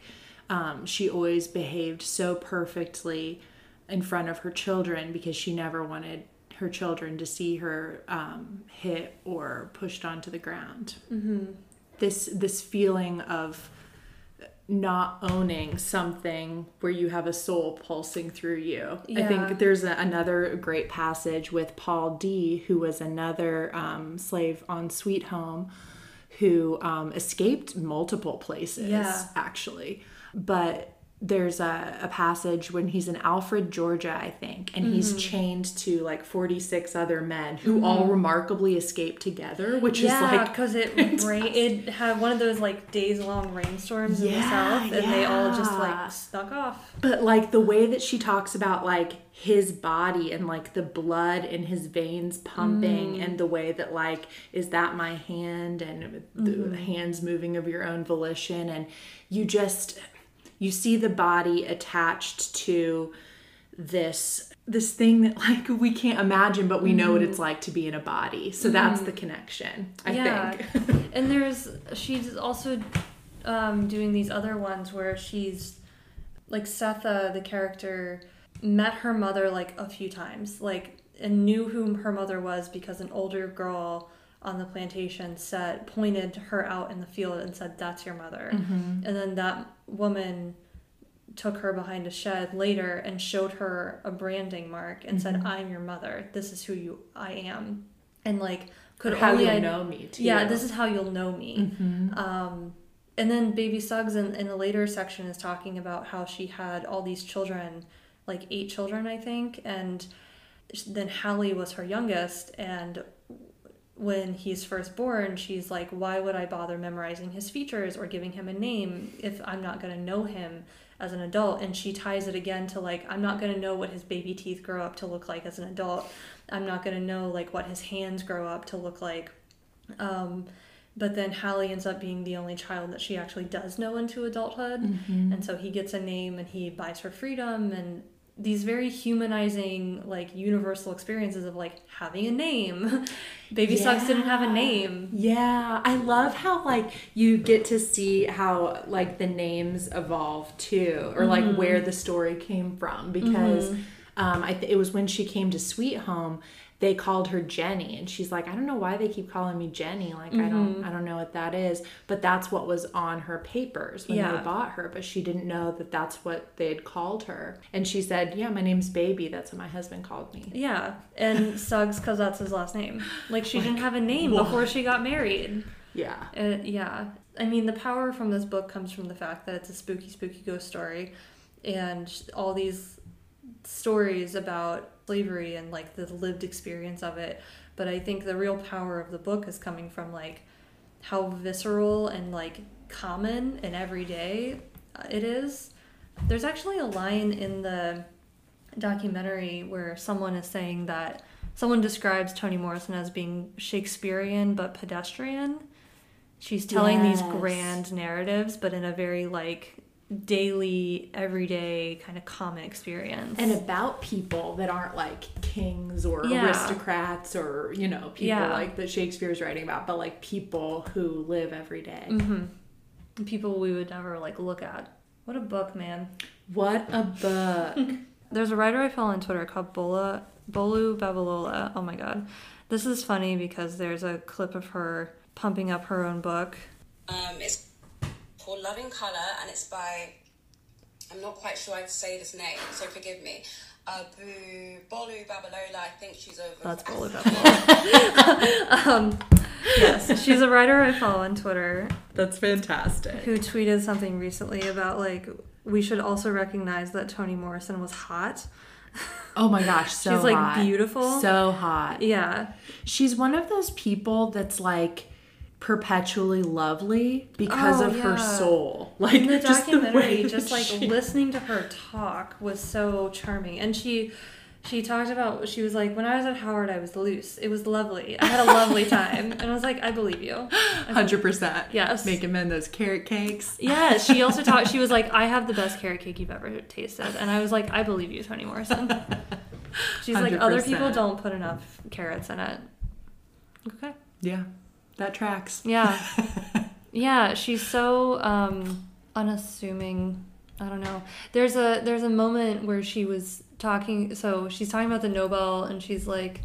um, she always behaved so perfectly in front of her children because she never wanted her children to see her um, hit or pushed onto the ground. This this feeling of not owning something where you have a soul pulsing through you. I think there's a, another great passage with Paul D, who was another um, slave on Sweet Home, who um, escaped multiple places, Yeah. actually. But there's a, a passage when he's in Alfred, Georgia, I think, and he's Mm-hmm. chained to like 46 other men who mm-hmm. all remarkably escape together, which is yeah, like because it <laughs> rain, it had one of those like days long rainstorms in the south, and they all just like snuck off. But like the way that she talks about like his body and like the blood in his veins pumping mm. and the way that like is that my hand and the mm-hmm. hands moving of your own volition and you just you see the body attached to this this thing that <laughs> like we can't imagine but we know what it's like to be in a body. So that's the connection i Yeah. think. <laughs> And there's she's also um, doing these other ones where she's like Sethe, the character, met her mother like a few times, like and knew whom her mother was because an older girl on the plantation said pointed her out in the field and said, "That's your mother." Mm-hmm. And then that woman took her behind a shed later and showed her a branding mark and said, mm-hmm. "I'm your mother. This is who you I am." And like could how only you I know me too yeah, this is how you'll know me. Mm-hmm. Um, and then Baby Suggs in, in a later section is talking about how she had all these children, like eight children, I think, and then Hallie was her youngest. And when he's first born, she's like, Why would I bother memorizing his features or giving him a name if I'm not going to know him as an adult? And she ties it again to like, I'm not going to know what his baby teeth grow up to look like as an adult. I'm not going to know like what his hands grow up to look like. Um, but then Hallie ends up being the only child that she actually does know into adulthood. And so he gets a name and he buys her freedom and these very humanizing, like universal experiences of like having a name. <laughs> Baby Suggs didn't have a name. Yeah, I love how like you get to see how like the names evolve too, or like where the story came from. Because um, I th- it was when she came to Sweet Home, they called her Jenny, and she's like, I don't know why they keep calling me Jenny. Like I don't, I don't know what that is. But that's what was on her papers when Yeah. they bought her. But she didn't know that that's what they had called her. And she said, Yeah, my name's Baby. That's what my husband called me. Yeah, and <laughs> Suggs because that's his last name. Like she didn't have a name what? before she got married. Yeah. Uh, yeah. I mean, the power from this book comes from the fact that it's a spooky, spooky ghost story, and all these stories about slavery and like the lived experience of it. But I think the real power of the book is coming from like how visceral and like common and everyday uh, it is. There's actually a line in the documentary where someone is saying that someone describes Toni Morrison as being Shakespearean but pedestrian. She's telling these grand narratives, but in a very like daily, everyday kind of common experience. and about people that aren't like kings or Yeah. aristocrats or you know people Yeah. like that Shakespeare's writing about, but like people who live every day. Mm-hmm. people we would never like look at. What a book, man. What a book! <laughs> There's a writer I follow on Twitter called Bola Bolu Babalola. Oh my god. This is funny because there's a clip of her pumping up her own book. Um, it's called Love in Colour and it's by, I'm not quite sure I'd say this name, so forgive me. Abu Bolu Babalola, I think she's over. That's Bolu Babalola. <laughs> um, yes, she's a writer I follow on Twitter That's fantastic. who tweeted something recently about like we should also recognize that Toni Morrison was hot. Oh my gosh, <laughs> so She's, like, hot. beautiful. so hot. Yeah. She's one of those people that's like perpetually lovely because Oh, of her soul. Like In the just the way documentary, that just like she- listening to her talk was so charming. And she she talked about she was like, When I was at Howard I was loose. It was lovely. I had a lovely <laughs> time. And I was like, I believe you. <laughs> Hundred percent. Yes. Making men those carrot cakes. Yeah, she <laughs> also talked she was like, I have the best carrot cake you've ever tasted. And I was like, I believe you, Toni Morrison. She's like, other people don't put enough carrots in it. Okay. Yeah. That tracks. Yeah. <laughs> yeah, she's so um unassuming. I don't know. There's a there's a moment where she was talking so she's talking about the Nobel and she's like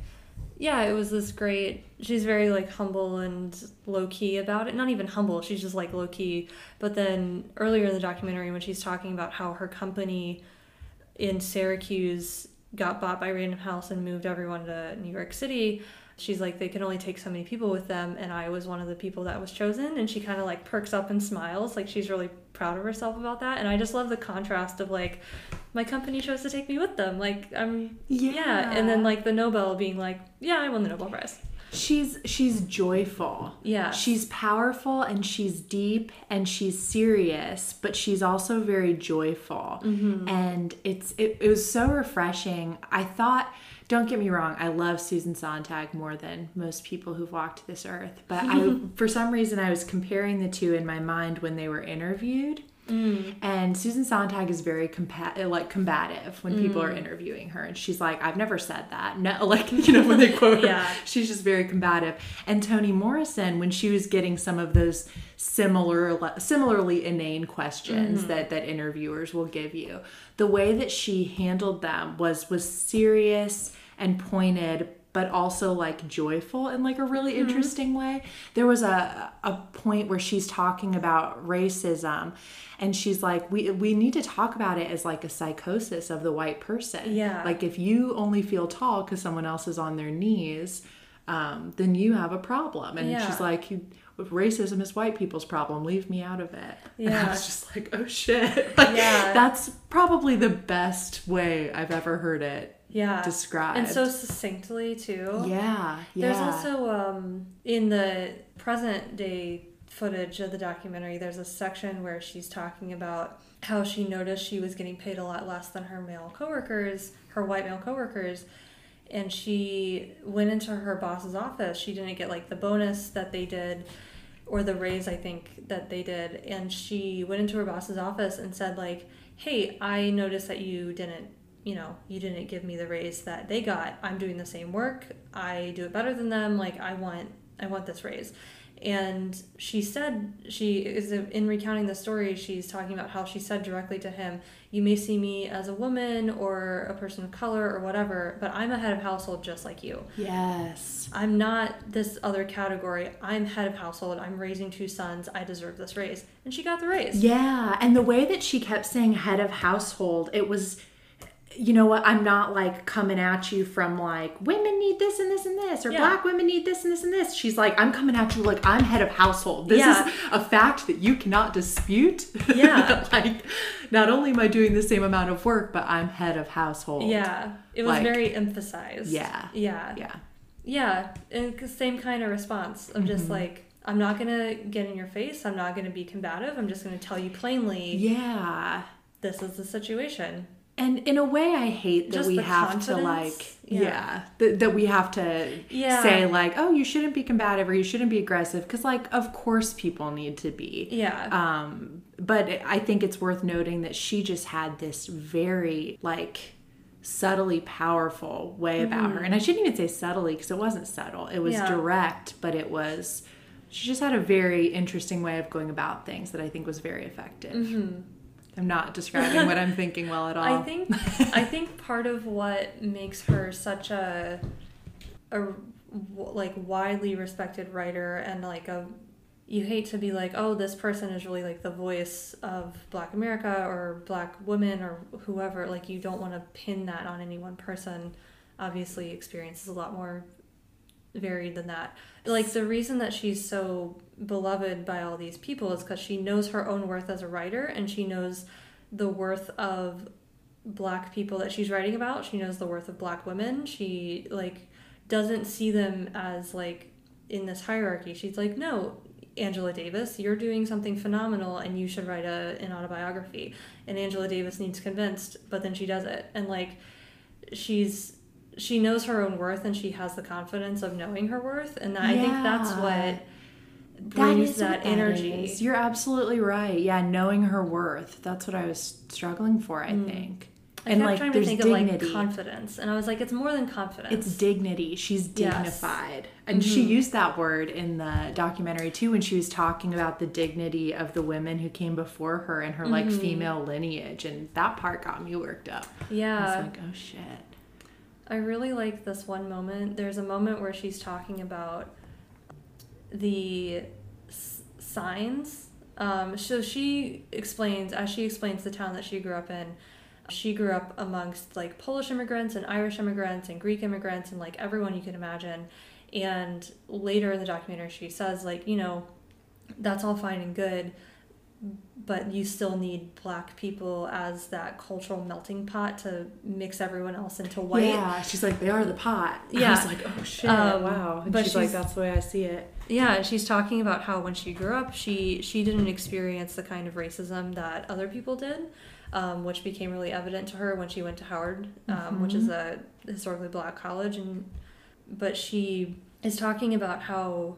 yeah, it was this great. She's very like humble and low key about it. Not even humble, she's just like low key. But then earlier in the documentary when she's talking about how her company in Syracuse got bought by Random House and moved everyone to New York City. She's like, they can only take so many people with them, and I was one of the people that was chosen. And she kind of like perks up and smiles, like she's really proud of herself about that. And I just love the contrast of like, my company chose to take me with them. Like, I'm, yeah. And then like the Nobel being like, yeah, I won the Nobel Prize. She's she's joyful. Yeah. She's powerful and she's deep and she's serious, but she's also very joyful. Mm-hmm. And it's it, it was so refreshing. I thought don't get me wrong, I love Susan Sontag more than most people who've walked this earth. But I <laughs> for some reason I was comparing the two in my mind when they were interviewed. Mm. And Susan Sontag is very compa- eh, like combative when people are mm. interviewing her, and she's like, "I've never said that." No, <laughs> like you know when they quote Yeah. her, she's just very combative. And Toni Morrison, when she was getting some of those similar, similarly inane questions mm-hmm. that that interviewers will give you, the way that she handled them was was serious and pointed but also like joyful in like a really interesting way. There was a a point where she's talking about racism and she's like we we need to talk about it as like a psychosis of the white person. Yeah. Like if you only feel tall cuz someone else is on their knees, um, then you have a problem. And Yeah. she's like you racism is white people's problem. Leave me out of it. And I Yeah. was just like, oh shit. <laughs> Like, Yeah. That's probably the best way I've ever heard it Yeah. described. And so succinctly too. Yeah, yeah. There's also um, in the present day footage of the documentary, there's a section where she's talking about how she noticed she was getting paid a lot less than her male coworkers, her white male coworkers, and she went into her boss's office. She didn't get like the bonus that they did or the raise I think that they did and she went into her boss's office and said like, "Hey, I noticed that you didn't you know, you didn't give me the raise that they got. I'm doing the same work. I do it better than them. Like I want I want this raise. And she said she is in recounting the story, she's talking about how she said directly to him, "You may see me as a woman or a person of color or whatever, but I'm a head of household just like you. Yes. I'm not this other category. I'm head of household. I'm raising two sons. I deserve this raise." And she got the raise. Yeah, and the way that she kept saying head of household, it was you know what, I'm not like coming at you from like women need this and this and this or Yeah. black women need this and this and this. She's like, I'm coming at you like I'm head of household. This Yeah. is a fact that you cannot dispute. <laughs> Yeah. like not only am I doing the same amount of work, but I'm head of household. Yeah. It was Like- very emphasized. Yeah. Yeah. Yeah. Yeah, and the same kind of response of just Mm-hmm. like, I'm not gonna get in your face. I'm not gonna be combative. I'm just gonna tell you plainly, Yeah. this is the situation. And in a way, I hate that Just we have to like, Yeah. yeah, that, that we have to Yeah. say like, oh, you shouldn't be combative or you shouldn't be aggressive, because like, of course, people need to be. Yeah. Um, but I think it's worth noting that she just had this very like subtly powerful way about her, and I shouldn't even say subtly because it wasn't subtle; it was Mm-hmm. Yeah. direct, but it was. She just had a very interesting way of going about things that I think was very effective. I'm not describing what I'm thinking well at <laughs> all. I think <laughs> I think part of what makes her such a a like widely respected writer and like a you hate to be like oh this person is really like the voice of black america or black women or whoever like you don't want to pin that on any one person obviously experience is a lot more varied than that like the reason that she's so beloved by all these people is because she knows her own worth as a writer and she knows the worth of black people that she's writing about. She knows the worth of black women. She like doesn't see them as like in this hierarchy. She's like no angela davis you're doing something phenomenal and you should write a, an autobiography. And angela davis needs convinced but then she does it. And like she's she knows her own worth and she has the confidence of knowing her worth. And i think that's what brings is that, what energy is. You're absolutely right. Yeah, knowing her worth. That's what I was struggling for, I think. Mm. I and kept like trying to there's think dignity. of like confidence, and I was like, it's more than confidence. it's dignity. She's Yes. Mm-hmm. dignified. And she used that word in the documentary too when she was talking about the dignity of the women who came before her and her like Mm-hmm. female lineage. And that part got me worked up. I yeah. was like, oh shit. I really like this one moment. There's a moment where she's talking about the s- signs. Um, so she explains, as she explains the town that she grew up in, she grew up amongst like Polish immigrants and Irish immigrants and Greek immigrants and like everyone you can imagine. And later in the documentary, she says, like, you know, that's all fine and good, but you still need black people as that cultural melting pot to mix everyone else into white. Yeah, she's like, they are the pot. I Yeah. was like, oh shit, Um, wow. And but she's like, that's the way I see it. Yeah, she's talking about how when she grew up, she she didn't experience the kind of racism that other people did, um, which became really evident to her when she went to Howard, um, which is a historically black college, and but she is talking about how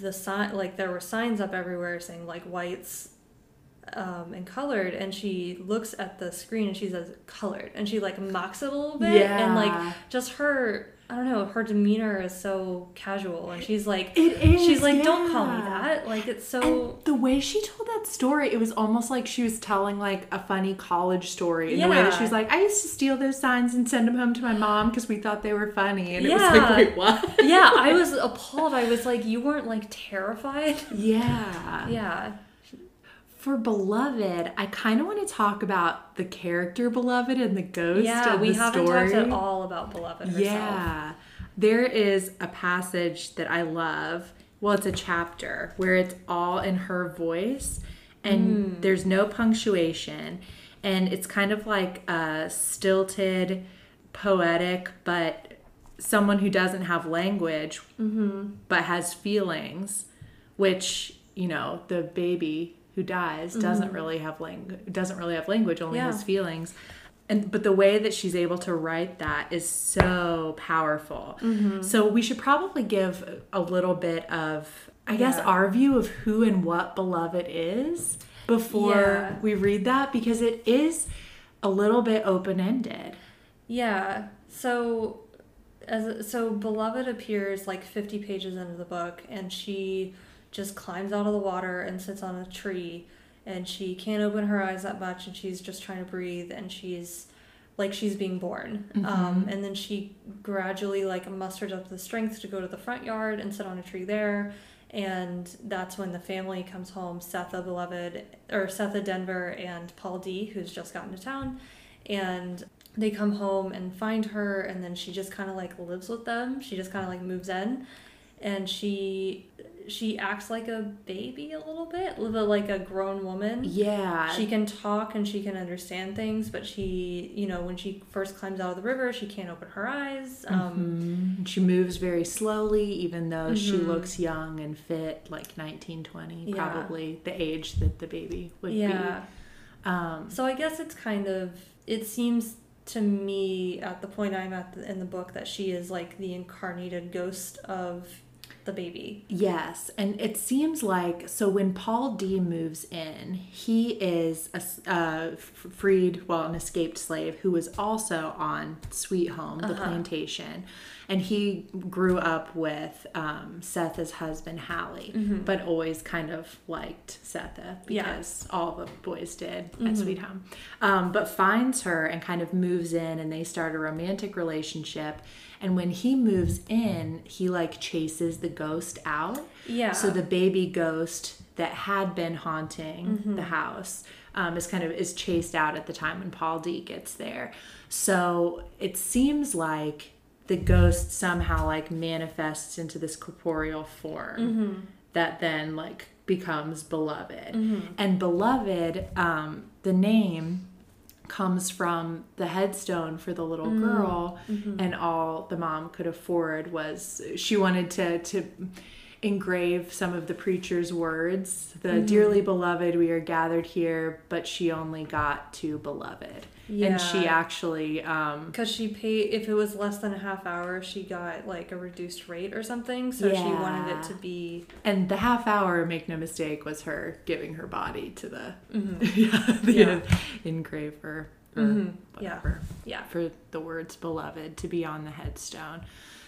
the sign like there were signs up everywhere saying like whites um, and colored and she looks at the screen and she says colored and she like mocks it a little bit and like just her I don't know her demeanor is so casual and she's like It is. she's like don't call me that like it's so And the way she told that story, it was almost like she was telling like a funny college story. In the way that Yeah. she was like, I used to steal those signs and send them home to my mom because we thought they were funny. And it was Yeah. like, wait, what? yeah I was appalled I was like you weren't like terrified <laughs> yeah. yeah For Beloved, I kind of want to talk about the character Beloved and the ghost yeah we haven't story. talked at all about beloved herself. Yeah. There is a passage that I love. Well, it's a chapter where it's all in her voice and hmm. there's no punctuation. And it's kind of like a stilted, poetic, but someone who doesn't have language mm-hmm. but has feelings, which, you know, the baby who dies doesn't really have language doesn't really have language only Yeah. has feelings and but the way that she's able to write that is so powerful Mm-hmm. so we should probably give a little bit of i guess Yeah. our view of who and what beloved is before Yeah. we read that because it is a little bit open-ended Yeah. So as so beloved appears like 50 pages into the book and she just climbs out of the water and sits on a tree and she can't open her eyes that much and she's just trying to breathe and she's like she's being born. Um, and then she gradually like musters up the strength to go to the front yard and sit on a tree there and that's when the family comes home sethe beloved or sethe denver and paul d who's just gotten to town and they come home and find her and then she just kind of like lives with them. She just kind of like moves in and she she acts like a baby a little bit but like a grown woman yeah she can talk and she can understand things but she you know when she first climbs out of the river she can't open her eyes um, Mhm. she moves very slowly even though she Mhm. looks young and fit like 19 20 Yeah. probably the age that the baby would yeah be um so i guess it's kind of it seems to me at the point I'm at the, in the book that she is like the incarnated ghost of the baby. Yes, and it seems like so when Paul D moves in, he is a, freed, well, an escaped slave who was also on Sweet Home, the plantation, and he grew up with um, Sethe's husband Hallie, but always kind of liked Sethe Yeah. because all the boys did at Sweet Home. Um, but finds her and kind of moves in, and they start a romantic relationship. And when he moves in, he like chases the ghost out. Yeah. So the baby ghost that had been haunting Mm-hmm. the house um, is kind of is chased out at the time when Paul D gets there. So it seems like the ghost somehow like manifests into this corporeal form Mm-hmm. that then like becomes beloved. Mm-hmm. And beloved, um, the name comes from the headstone for the little Mm. girl Mm-hmm. and all the mom could afford was she wanted to to engrave some of the preacher's words the Mm-hmm. dearly beloved we are gathered here but she only got to beloved and she Yeah. actually um Because she paid, if it was less than a half hour, she got like a reduced rate or something. So she wanted it to be. and the half hour make no mistake was her giving her body to the Mm-hmm. <laughs> yeah, the Yeah. engraver or Mhm. Yeah. Yeah. for the words beloved to be on the headstone.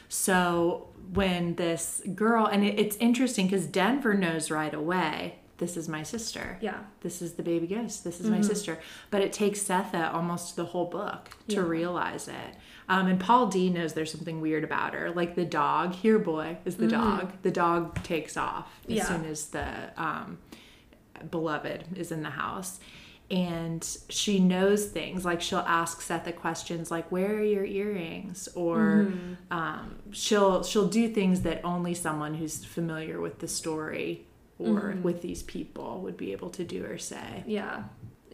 So when this girl, and it, it's interesting because Denver knows right away, this is my sister. Yeah. This is the baby ghost. This is my sister. But it takes Sethe almost the whole book to Yeah. realize it. Um, and Paul D knows there's something weird about her. Like the dog, here boy is the dog. The dog takes off as Yeah. soon as the um, beloved is in the house and she knows things like she'll ask Sethe questions like where are your earrings or um, she'll she'll do things that only someone who's familiar with the story or with these people would be able to do or say Yeah.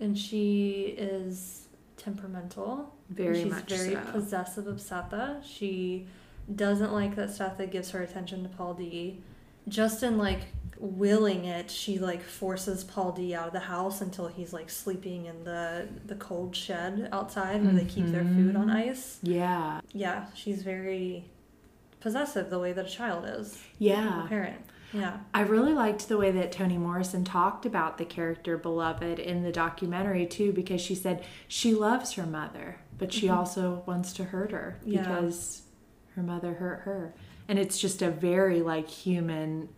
And she is temperamental. Very She's much very so. possessive of Sethe. She doesn't like that Sethe gives her attention to Paul D. Just in like willing it, she like forces Paul D out of the house until he's like sleeping in the the cold shed outside where they keep their food on Mm-hmm. ice. yeah Yeah, she's very possessive the way that a child is. yeah A parent. Yeah. I really liked the way that Toni Morrison talked about the character Beloved in the documentary too, because she said she loves her mother, but she also wants to hurt her Yeah. because her mother hurt her. And it's just a very like human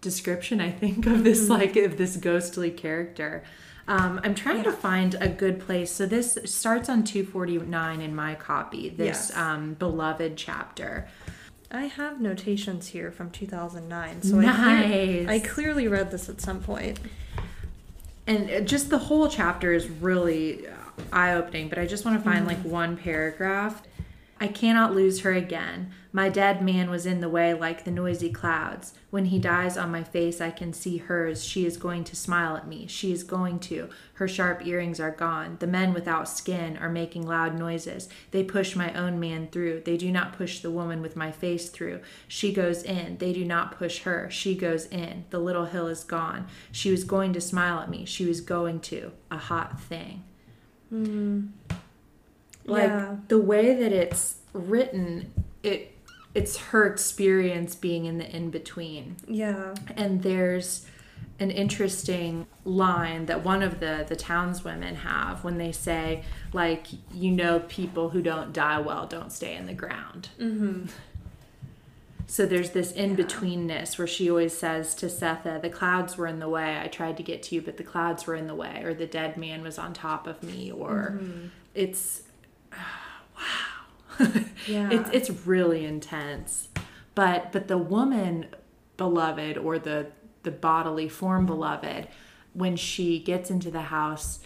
description, I think, of this like of this ghostly character. Um, I'm trying to find a good place. So this starts on 249 in my copy. This Yes. um, beloved chapter. I have notations here from 2009, so I, clear- Nice. I clearly read this at some point. and uh, just the whole chapter is really uh, eye opening, but I just want to find mm-hmm. like one paragraph. I cannot lose her again. My dead man was in the way like the noisy clouds. When he dies on my face, I can see hers. She is going to smile at me. She is going to. Her sharp earrings are gone. The men without skin are making loud noises. They push my own man through. They do not push the woman with my face through. She goes in. They do not push her. She goes in. The little hill is gone. She was going to smile at me. She was going to. A hot thing hmm. Like Yeah. the way that it's written it it's her experience being in the in between Yeah. and there's an interesting line that one of the the townswomen have when they say like you know people who don't die well don't stay in the ground Mm-hmm. <laughs> so there's this in betweenness where she always says to Sethe, "The clouds were in the way. I tried to get to you, but the clouds were in the way, or the dead man was on top of me, or it's wow, <laughs> Yeah. it's it's really intense. But but the woman beloved, or the the bodily form beloved, when she gets into the house,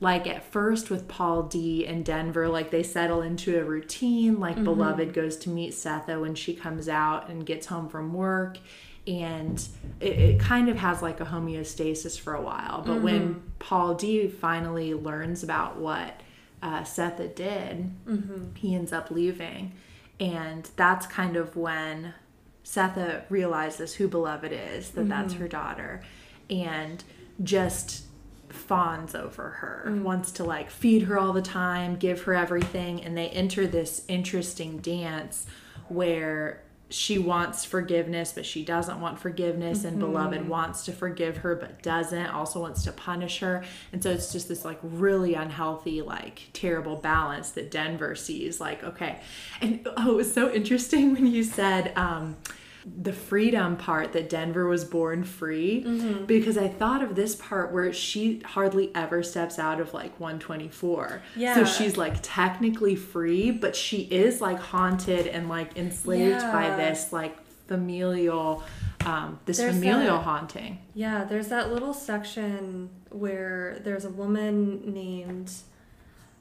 like at first with Paul D and Denver, like they settle into a routine. Like mm-hmm. Beloved goes to meet Sethe when she comes out and gets home from work. And it, it kind of has like a homeostasis for a while. But when mm-hmm. Paul D finally learns about what uh, Sethe did, mm-hmm. he ends up leaving. And that's kind of when Sethe realizes who Beloved is, that that's mm-hmm. her daughter. And just fawns over her, mm. wants to like feed her all the time, give her everything, and they enter this interesting dance where she wants forgiveness, but she doesn't want forgiveness, and Beloved wants to forgive her but doesn't, also wants to punish her. And so it's just this like really unhealthy, like terrible balance that Denver sees. Like, okay. And oh, it was so interesting when you said, um, the freedom part that Denver was born free Mm-hmm. because I thought of this part where she hardly ever steps out of like 124. Yeah. So she's like technically free, but she is like haunted and like enslaved by this like familial um this There's familial that- haunting. Yeah, there's that little section where there's a woman named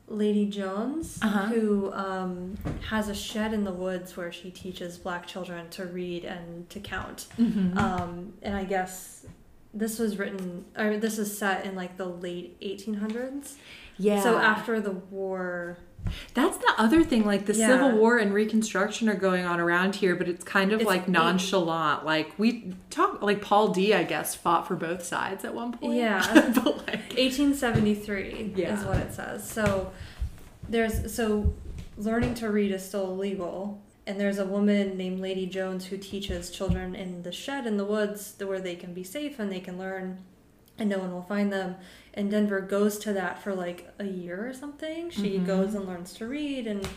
Lady Jones Uh-huh. who um, has a shed in the woods where she teaches black children to read and to count. Mm-hmm. Um, and I guess this was written, or this is set in like the late 1800s. Yeah. So after the war, That's the other thing. Like the Yeah. Civil War and Reconstruction are going on around here, but it's kind of It's like nonchalant. Like we talk, like Paul D, I guess, fought for both sides at one point. Yeah. <laughs> but like, 1873 Yeah. is what it says. So there's so learning to read is still illegal. And there's a woman named Lady Jones who teaches children in the shed in the woods where they can be safe and they can learn and no one will find them. And Denver goes to that for like a year or something. She Mhm. goes and learns to read and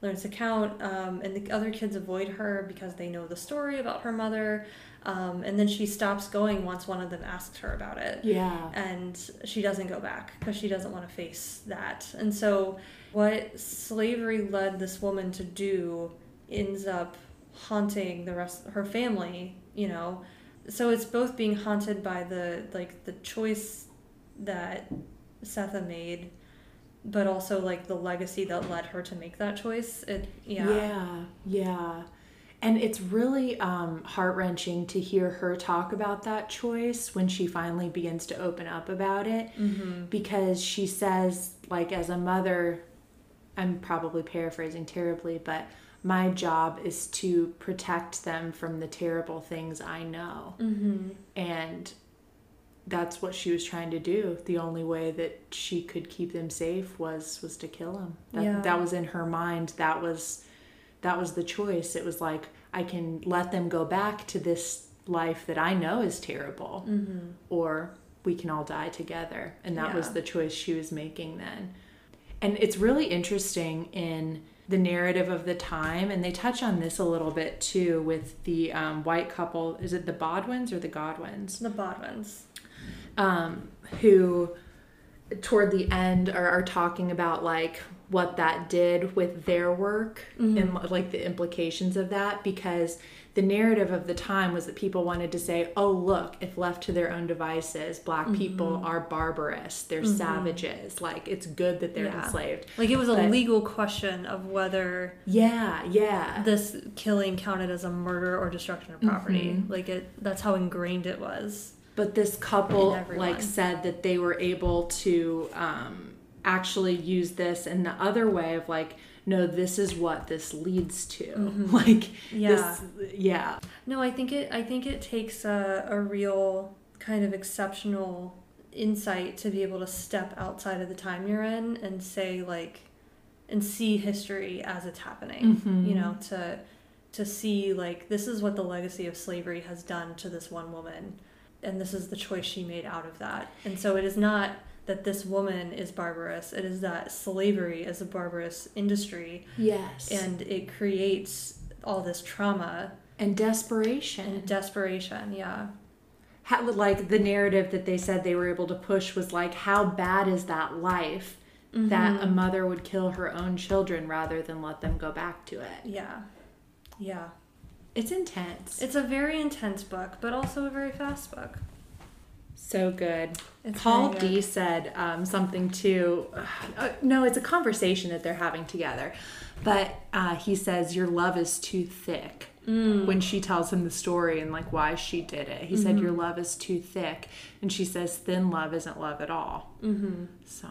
learns to count. Um, and the other kids avoid her because they know the story about her mother. Um, and then she stops going once one of them asks her about it yeah. and she doesn't go back because she doesn't want to face that. And so, what slavery led this woman to do ends up haunting the rest her family. You know, so it's both being haunted by the like the choice that Sethe made, but also like the legacy that led her to make that choice. It yeah. Yeah, yeah. And it's really um, heart wrenching to hear her talk about that choice when she finally begins to open up about it Mm-hmm. because she says, like, as a mother, I'm probably paraphrasing terribly, but my job is to protect them from the terrible things I know. Mm-hmm. And that's what she was trying to do. The only way that she could keep them safe was was to kill them. That, Yeah. that was in her mind. That was that was the choice. It was like I can let them go back to this life that I know is terrible, Mm-hmm. or we can all die together. And that was the choice she was making then. And it's really interesting in the narrative of the time, and they touch on this a little bit too with the um, white couple. Is it the Bodwins or the Godwins? The Bodwins. um, who toward the end are, are talking about like what that did with their work and like the implications of that because the narrative of the time was that people wanted to say oh look if left to their own devices black people are barbarous they're savages like it's good that they're Yeah. enslaved Like it was a legal question of whether yeah yeah this killing counted as a murder or destruction of property. Mm-hmm. Like it that's how ingrained it was. But this couple like said that they were able to um, actually use this in the other way of like, no, this is what this leads to. <laughs> Like, Mm-hmm. Yeah. this, yeah, No, I think it I think it takes a, a real kind of exceptional insight to be able to step outside of the time you're in and say like and see history as it's happening. Mhm. You know, to to see like this is what the legacy of slavery has done to this one woman and this is the choice she made out of that. And so it is not that this woman is barbarous. It is that slavery is a barbarous industry yes, and it creates all this trauma and desperation. and desperation. Yeah. how, like the narrative that they said they were able to push was like, how bad is that life that Mm-hmm. a mother would kill her own children rather than let them go back to it? Yeah. Yeah. It's intense. It's a very intense book, but also a very fast book. So good. It's Paul good. D said um, something too. Uh, no, it's a conversation that they're having together. But uh, he says, Your love is too thick. Mm. When she tells him the story and like why she did it, he Mm-hmm. said, Your love is too thick. And she says, Thin love isn't love at all. Mm-hmm. So,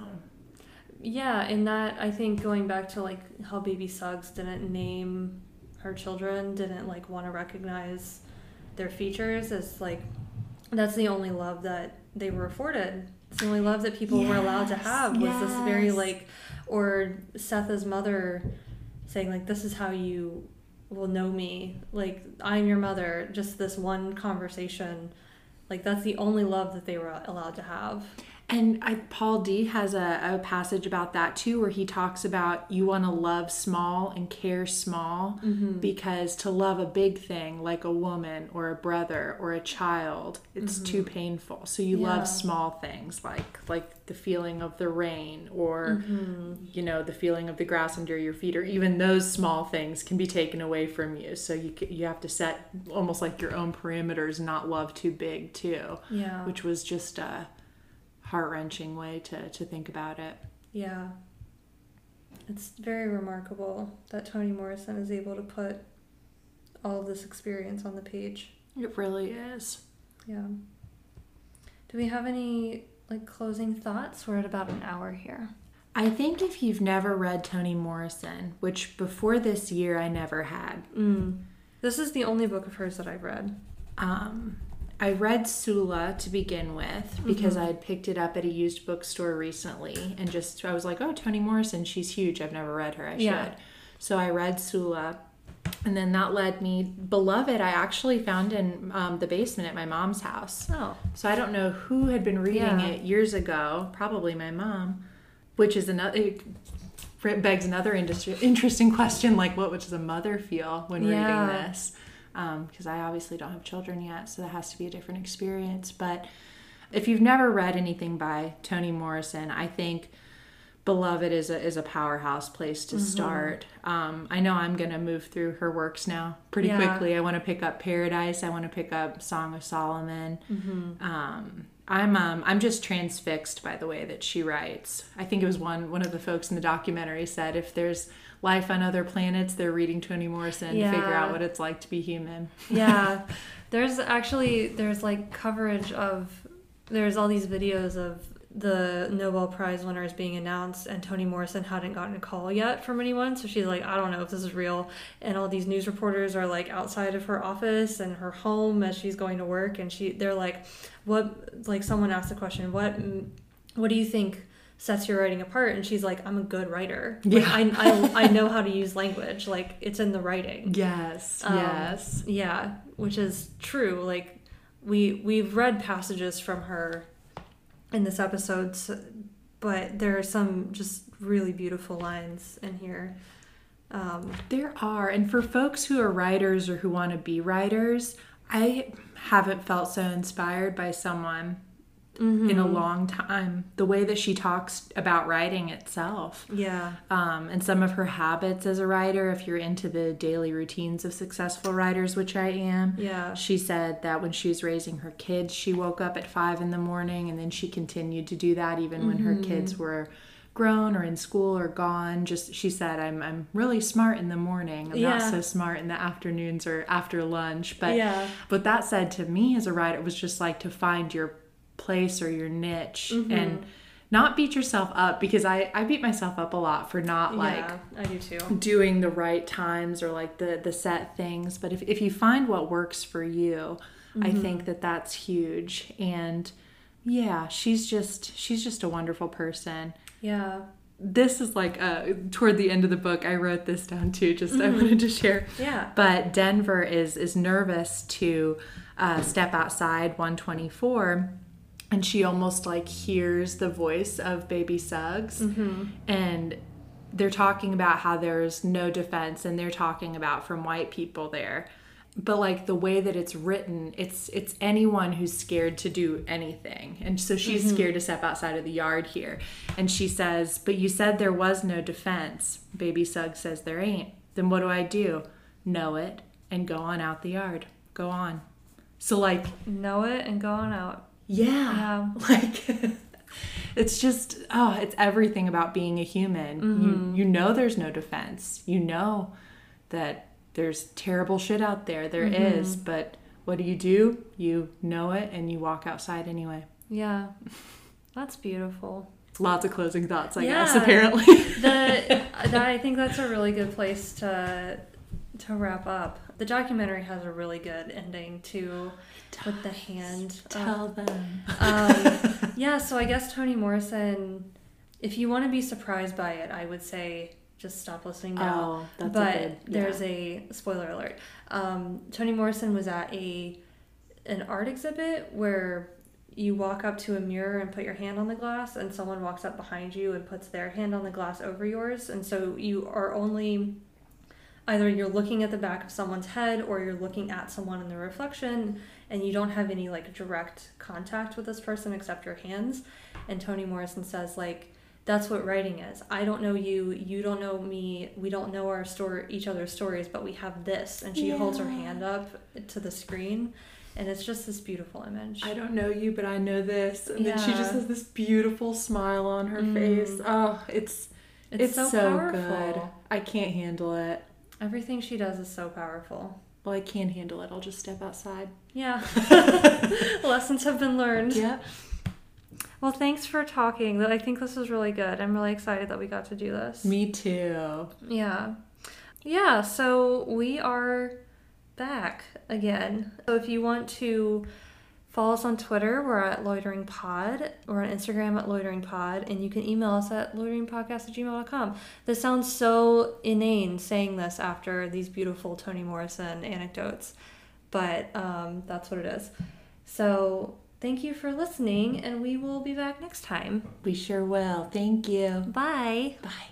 Yeah, and that I think going back to like how Baby Suggs didn't name her children, didn't like want to recognize their features as like that's the only love that they were afforded It's the only love that people were allowed to have was this very like or Sethe's mother saying like this is how you will know me. Like I'm your mother. Just this one conversation. Like that's the only love that they were allowed to have. And I, Paul D has a, a passage about that too, where he talks about you want to love small and care small mm-hmm. because to love a big thing like a woman or a brother or a child, it's too mm-hmm. painful. So you Yeah. love small things like like the feeling of the rain or mm-hmm. you know the feeling of the grass under your feet, or even those small things can be taken away from you. So you you have to set almost like your own parameters, not love too big too, Yeah. which was just a heart wrenching way to, to think about it. Yeah. It's very remarkable that Toni Morrison is able to put all of this experience on the page. It really is. Yeah. Do we have any like closing thoughts? We're at about an hour here. I think if you've never read Toni Morrison, which before this year I never had, Mm. This is the only book of hers that I've read. um, I read Sula to begin with because I had picked it up at a used bookstore recently and just I was like, oh, Toni Morrison, she's huge. I've never read her. I Yeah. should. So I read Sula. And then that led me, Beloved, I actually found in um, the basement at my mom's house. Oh. So I don't know who had been reading Yeah. it years ago. Probably my mom, which is another. It begs another industry, interesting question, like what does a mother feel when Yeah. reading this? Because I obviously don't have children yet, so that has to be a different experience. But if you've never read anything by Toni Morrison, I think Beloved is a is a powerhouse place Mm-hmm. to start. Um, I know I'm gonna move through her works now pretty Yeah. quickly. I want to pick up Paradise. I want to pick up Song of Solomon. Mm-hmm. Um, I'm um, I'm just transfixed by the way that she writes. I think it was one one of the folks in the documentary said if there's life on other planets, they're reading Toni Morrison to figure out what it's like to be human. Yeah. <laughs> there's actually there's like coverage of there's all these videos of the Nobel Prize winners being announced and Toni Morrison hadn't gotten a call yet from anyone so she's like I don't know if this is real and all these news reporters are like outside of her office and her home as she's going to work and she they're like what like someone asked the question what what do you think sets your writing apart and she's like I'm a good writer Like, Yeah. I, I, <laughs> I know how to use language like it's in the writing Yes, um, yes. yeah, which is true. Like we we've read passages from her in this episode, but there are some just really beautiful lines in here. Um, There are, and for folks who are writers or who want to be writers, I haven't felt so inspired by someone in a long time. The way that she talks about writing itself. yeah, um, and some of her habits as a writer, if you're into the daily routines of successful writers, which I am. yeah, She said that when she was raising her kids, she woke up at five in the morning and then she continued to do that even when her kids were grown or in school or gone. Just she said, I'm I'm really smart in the morning. I'm Yeah. not so smart in the afternoons or after lunch. But Yeah. but that said to me as a writer it was just like to find your place or your niche and not beat yourself up because I, I beat myself up a lot for not like yeah. I do too. doing the right times or like the the set things. But if, if you find what works for you i think that that's huge. And yeah she's just she's just a wonderful person. Yeah, this is like uh toward the end of the book i wrote this down too just i wanted to share. Yeah, but denver is is nervous to uh, step outside 124 and she almost like hears the voice of baby suggs. Mm-hmm. And they're talking about how there's no defense and they're talking about from white people there. But like the way that it's written it's it's anyone who's scared to do anything. And so she's mm-hmm. scared to step outside of the yard here. And she says but you said there was no defense. Baby suggs says there ain't. Then what do i do? Know it and go on out the yard. Go on. So like know it and go on out. Yeah. Yeah. <laughs> Like it's just oh, it's everything about being a human. You mm-hmm. you know there's no defense. You know that there's terrible shit out there. There mm-hmm. is, but what do you do? You know it and you walk outside anyway. Yeah, that's beautiful. Lots of closing thoughts, I Yeah. guess, apparently. the <laughs> that I think that's a really good place to to wrap up, the documentary has a really good ending too, with the hand. Tell them. Um, <laughs> yeah, so I guess Toni Morrison, if you want to be surprised by it, I would say just stop listening now. Oh, but good- there's a spoiler alert. Um, Toni Morrison was at a an art exhibit where you walk up to a mirror and put your hand on the glass, and someone walks up behind you and puts their hand on the glass over yours, and so you are only either you're looking at the back of someone's head or you're looking at someone in the reflection and you don't have any like direct contact with this person except your hands and toni morrison says like that's what writing is i don't know you you don't know me we don't know our story each other's stories but we have this and she holds her hand up to the screen and it's just this beautiful image I don't know you, but I know this. And then she just has this beautiful smile on her Mm. face. Oh, it's it's, so, powerful good. I can't handle it. Everything she does is so powerful Well, I can't handle it. I'll just step outside. yeah <laughs> lessons have been learned Yeah. Well, thanks for talking. I think this was really good. I'm really excited that we got to do this. Me too. Yeah. Yeah, so we are back again. So if you want to follow us on Twitter, we're at Loitering Pod. We're on Instagram at Loitering Pod, and you can email us at loiteringpodcast at gmail.com. This sounds so inane saying this after these beautiful Toni Morrison anecdotes, but um, that's what it is. So thank you for listening, and we will be back next time. We sure will. Thank you. Bye. Bye.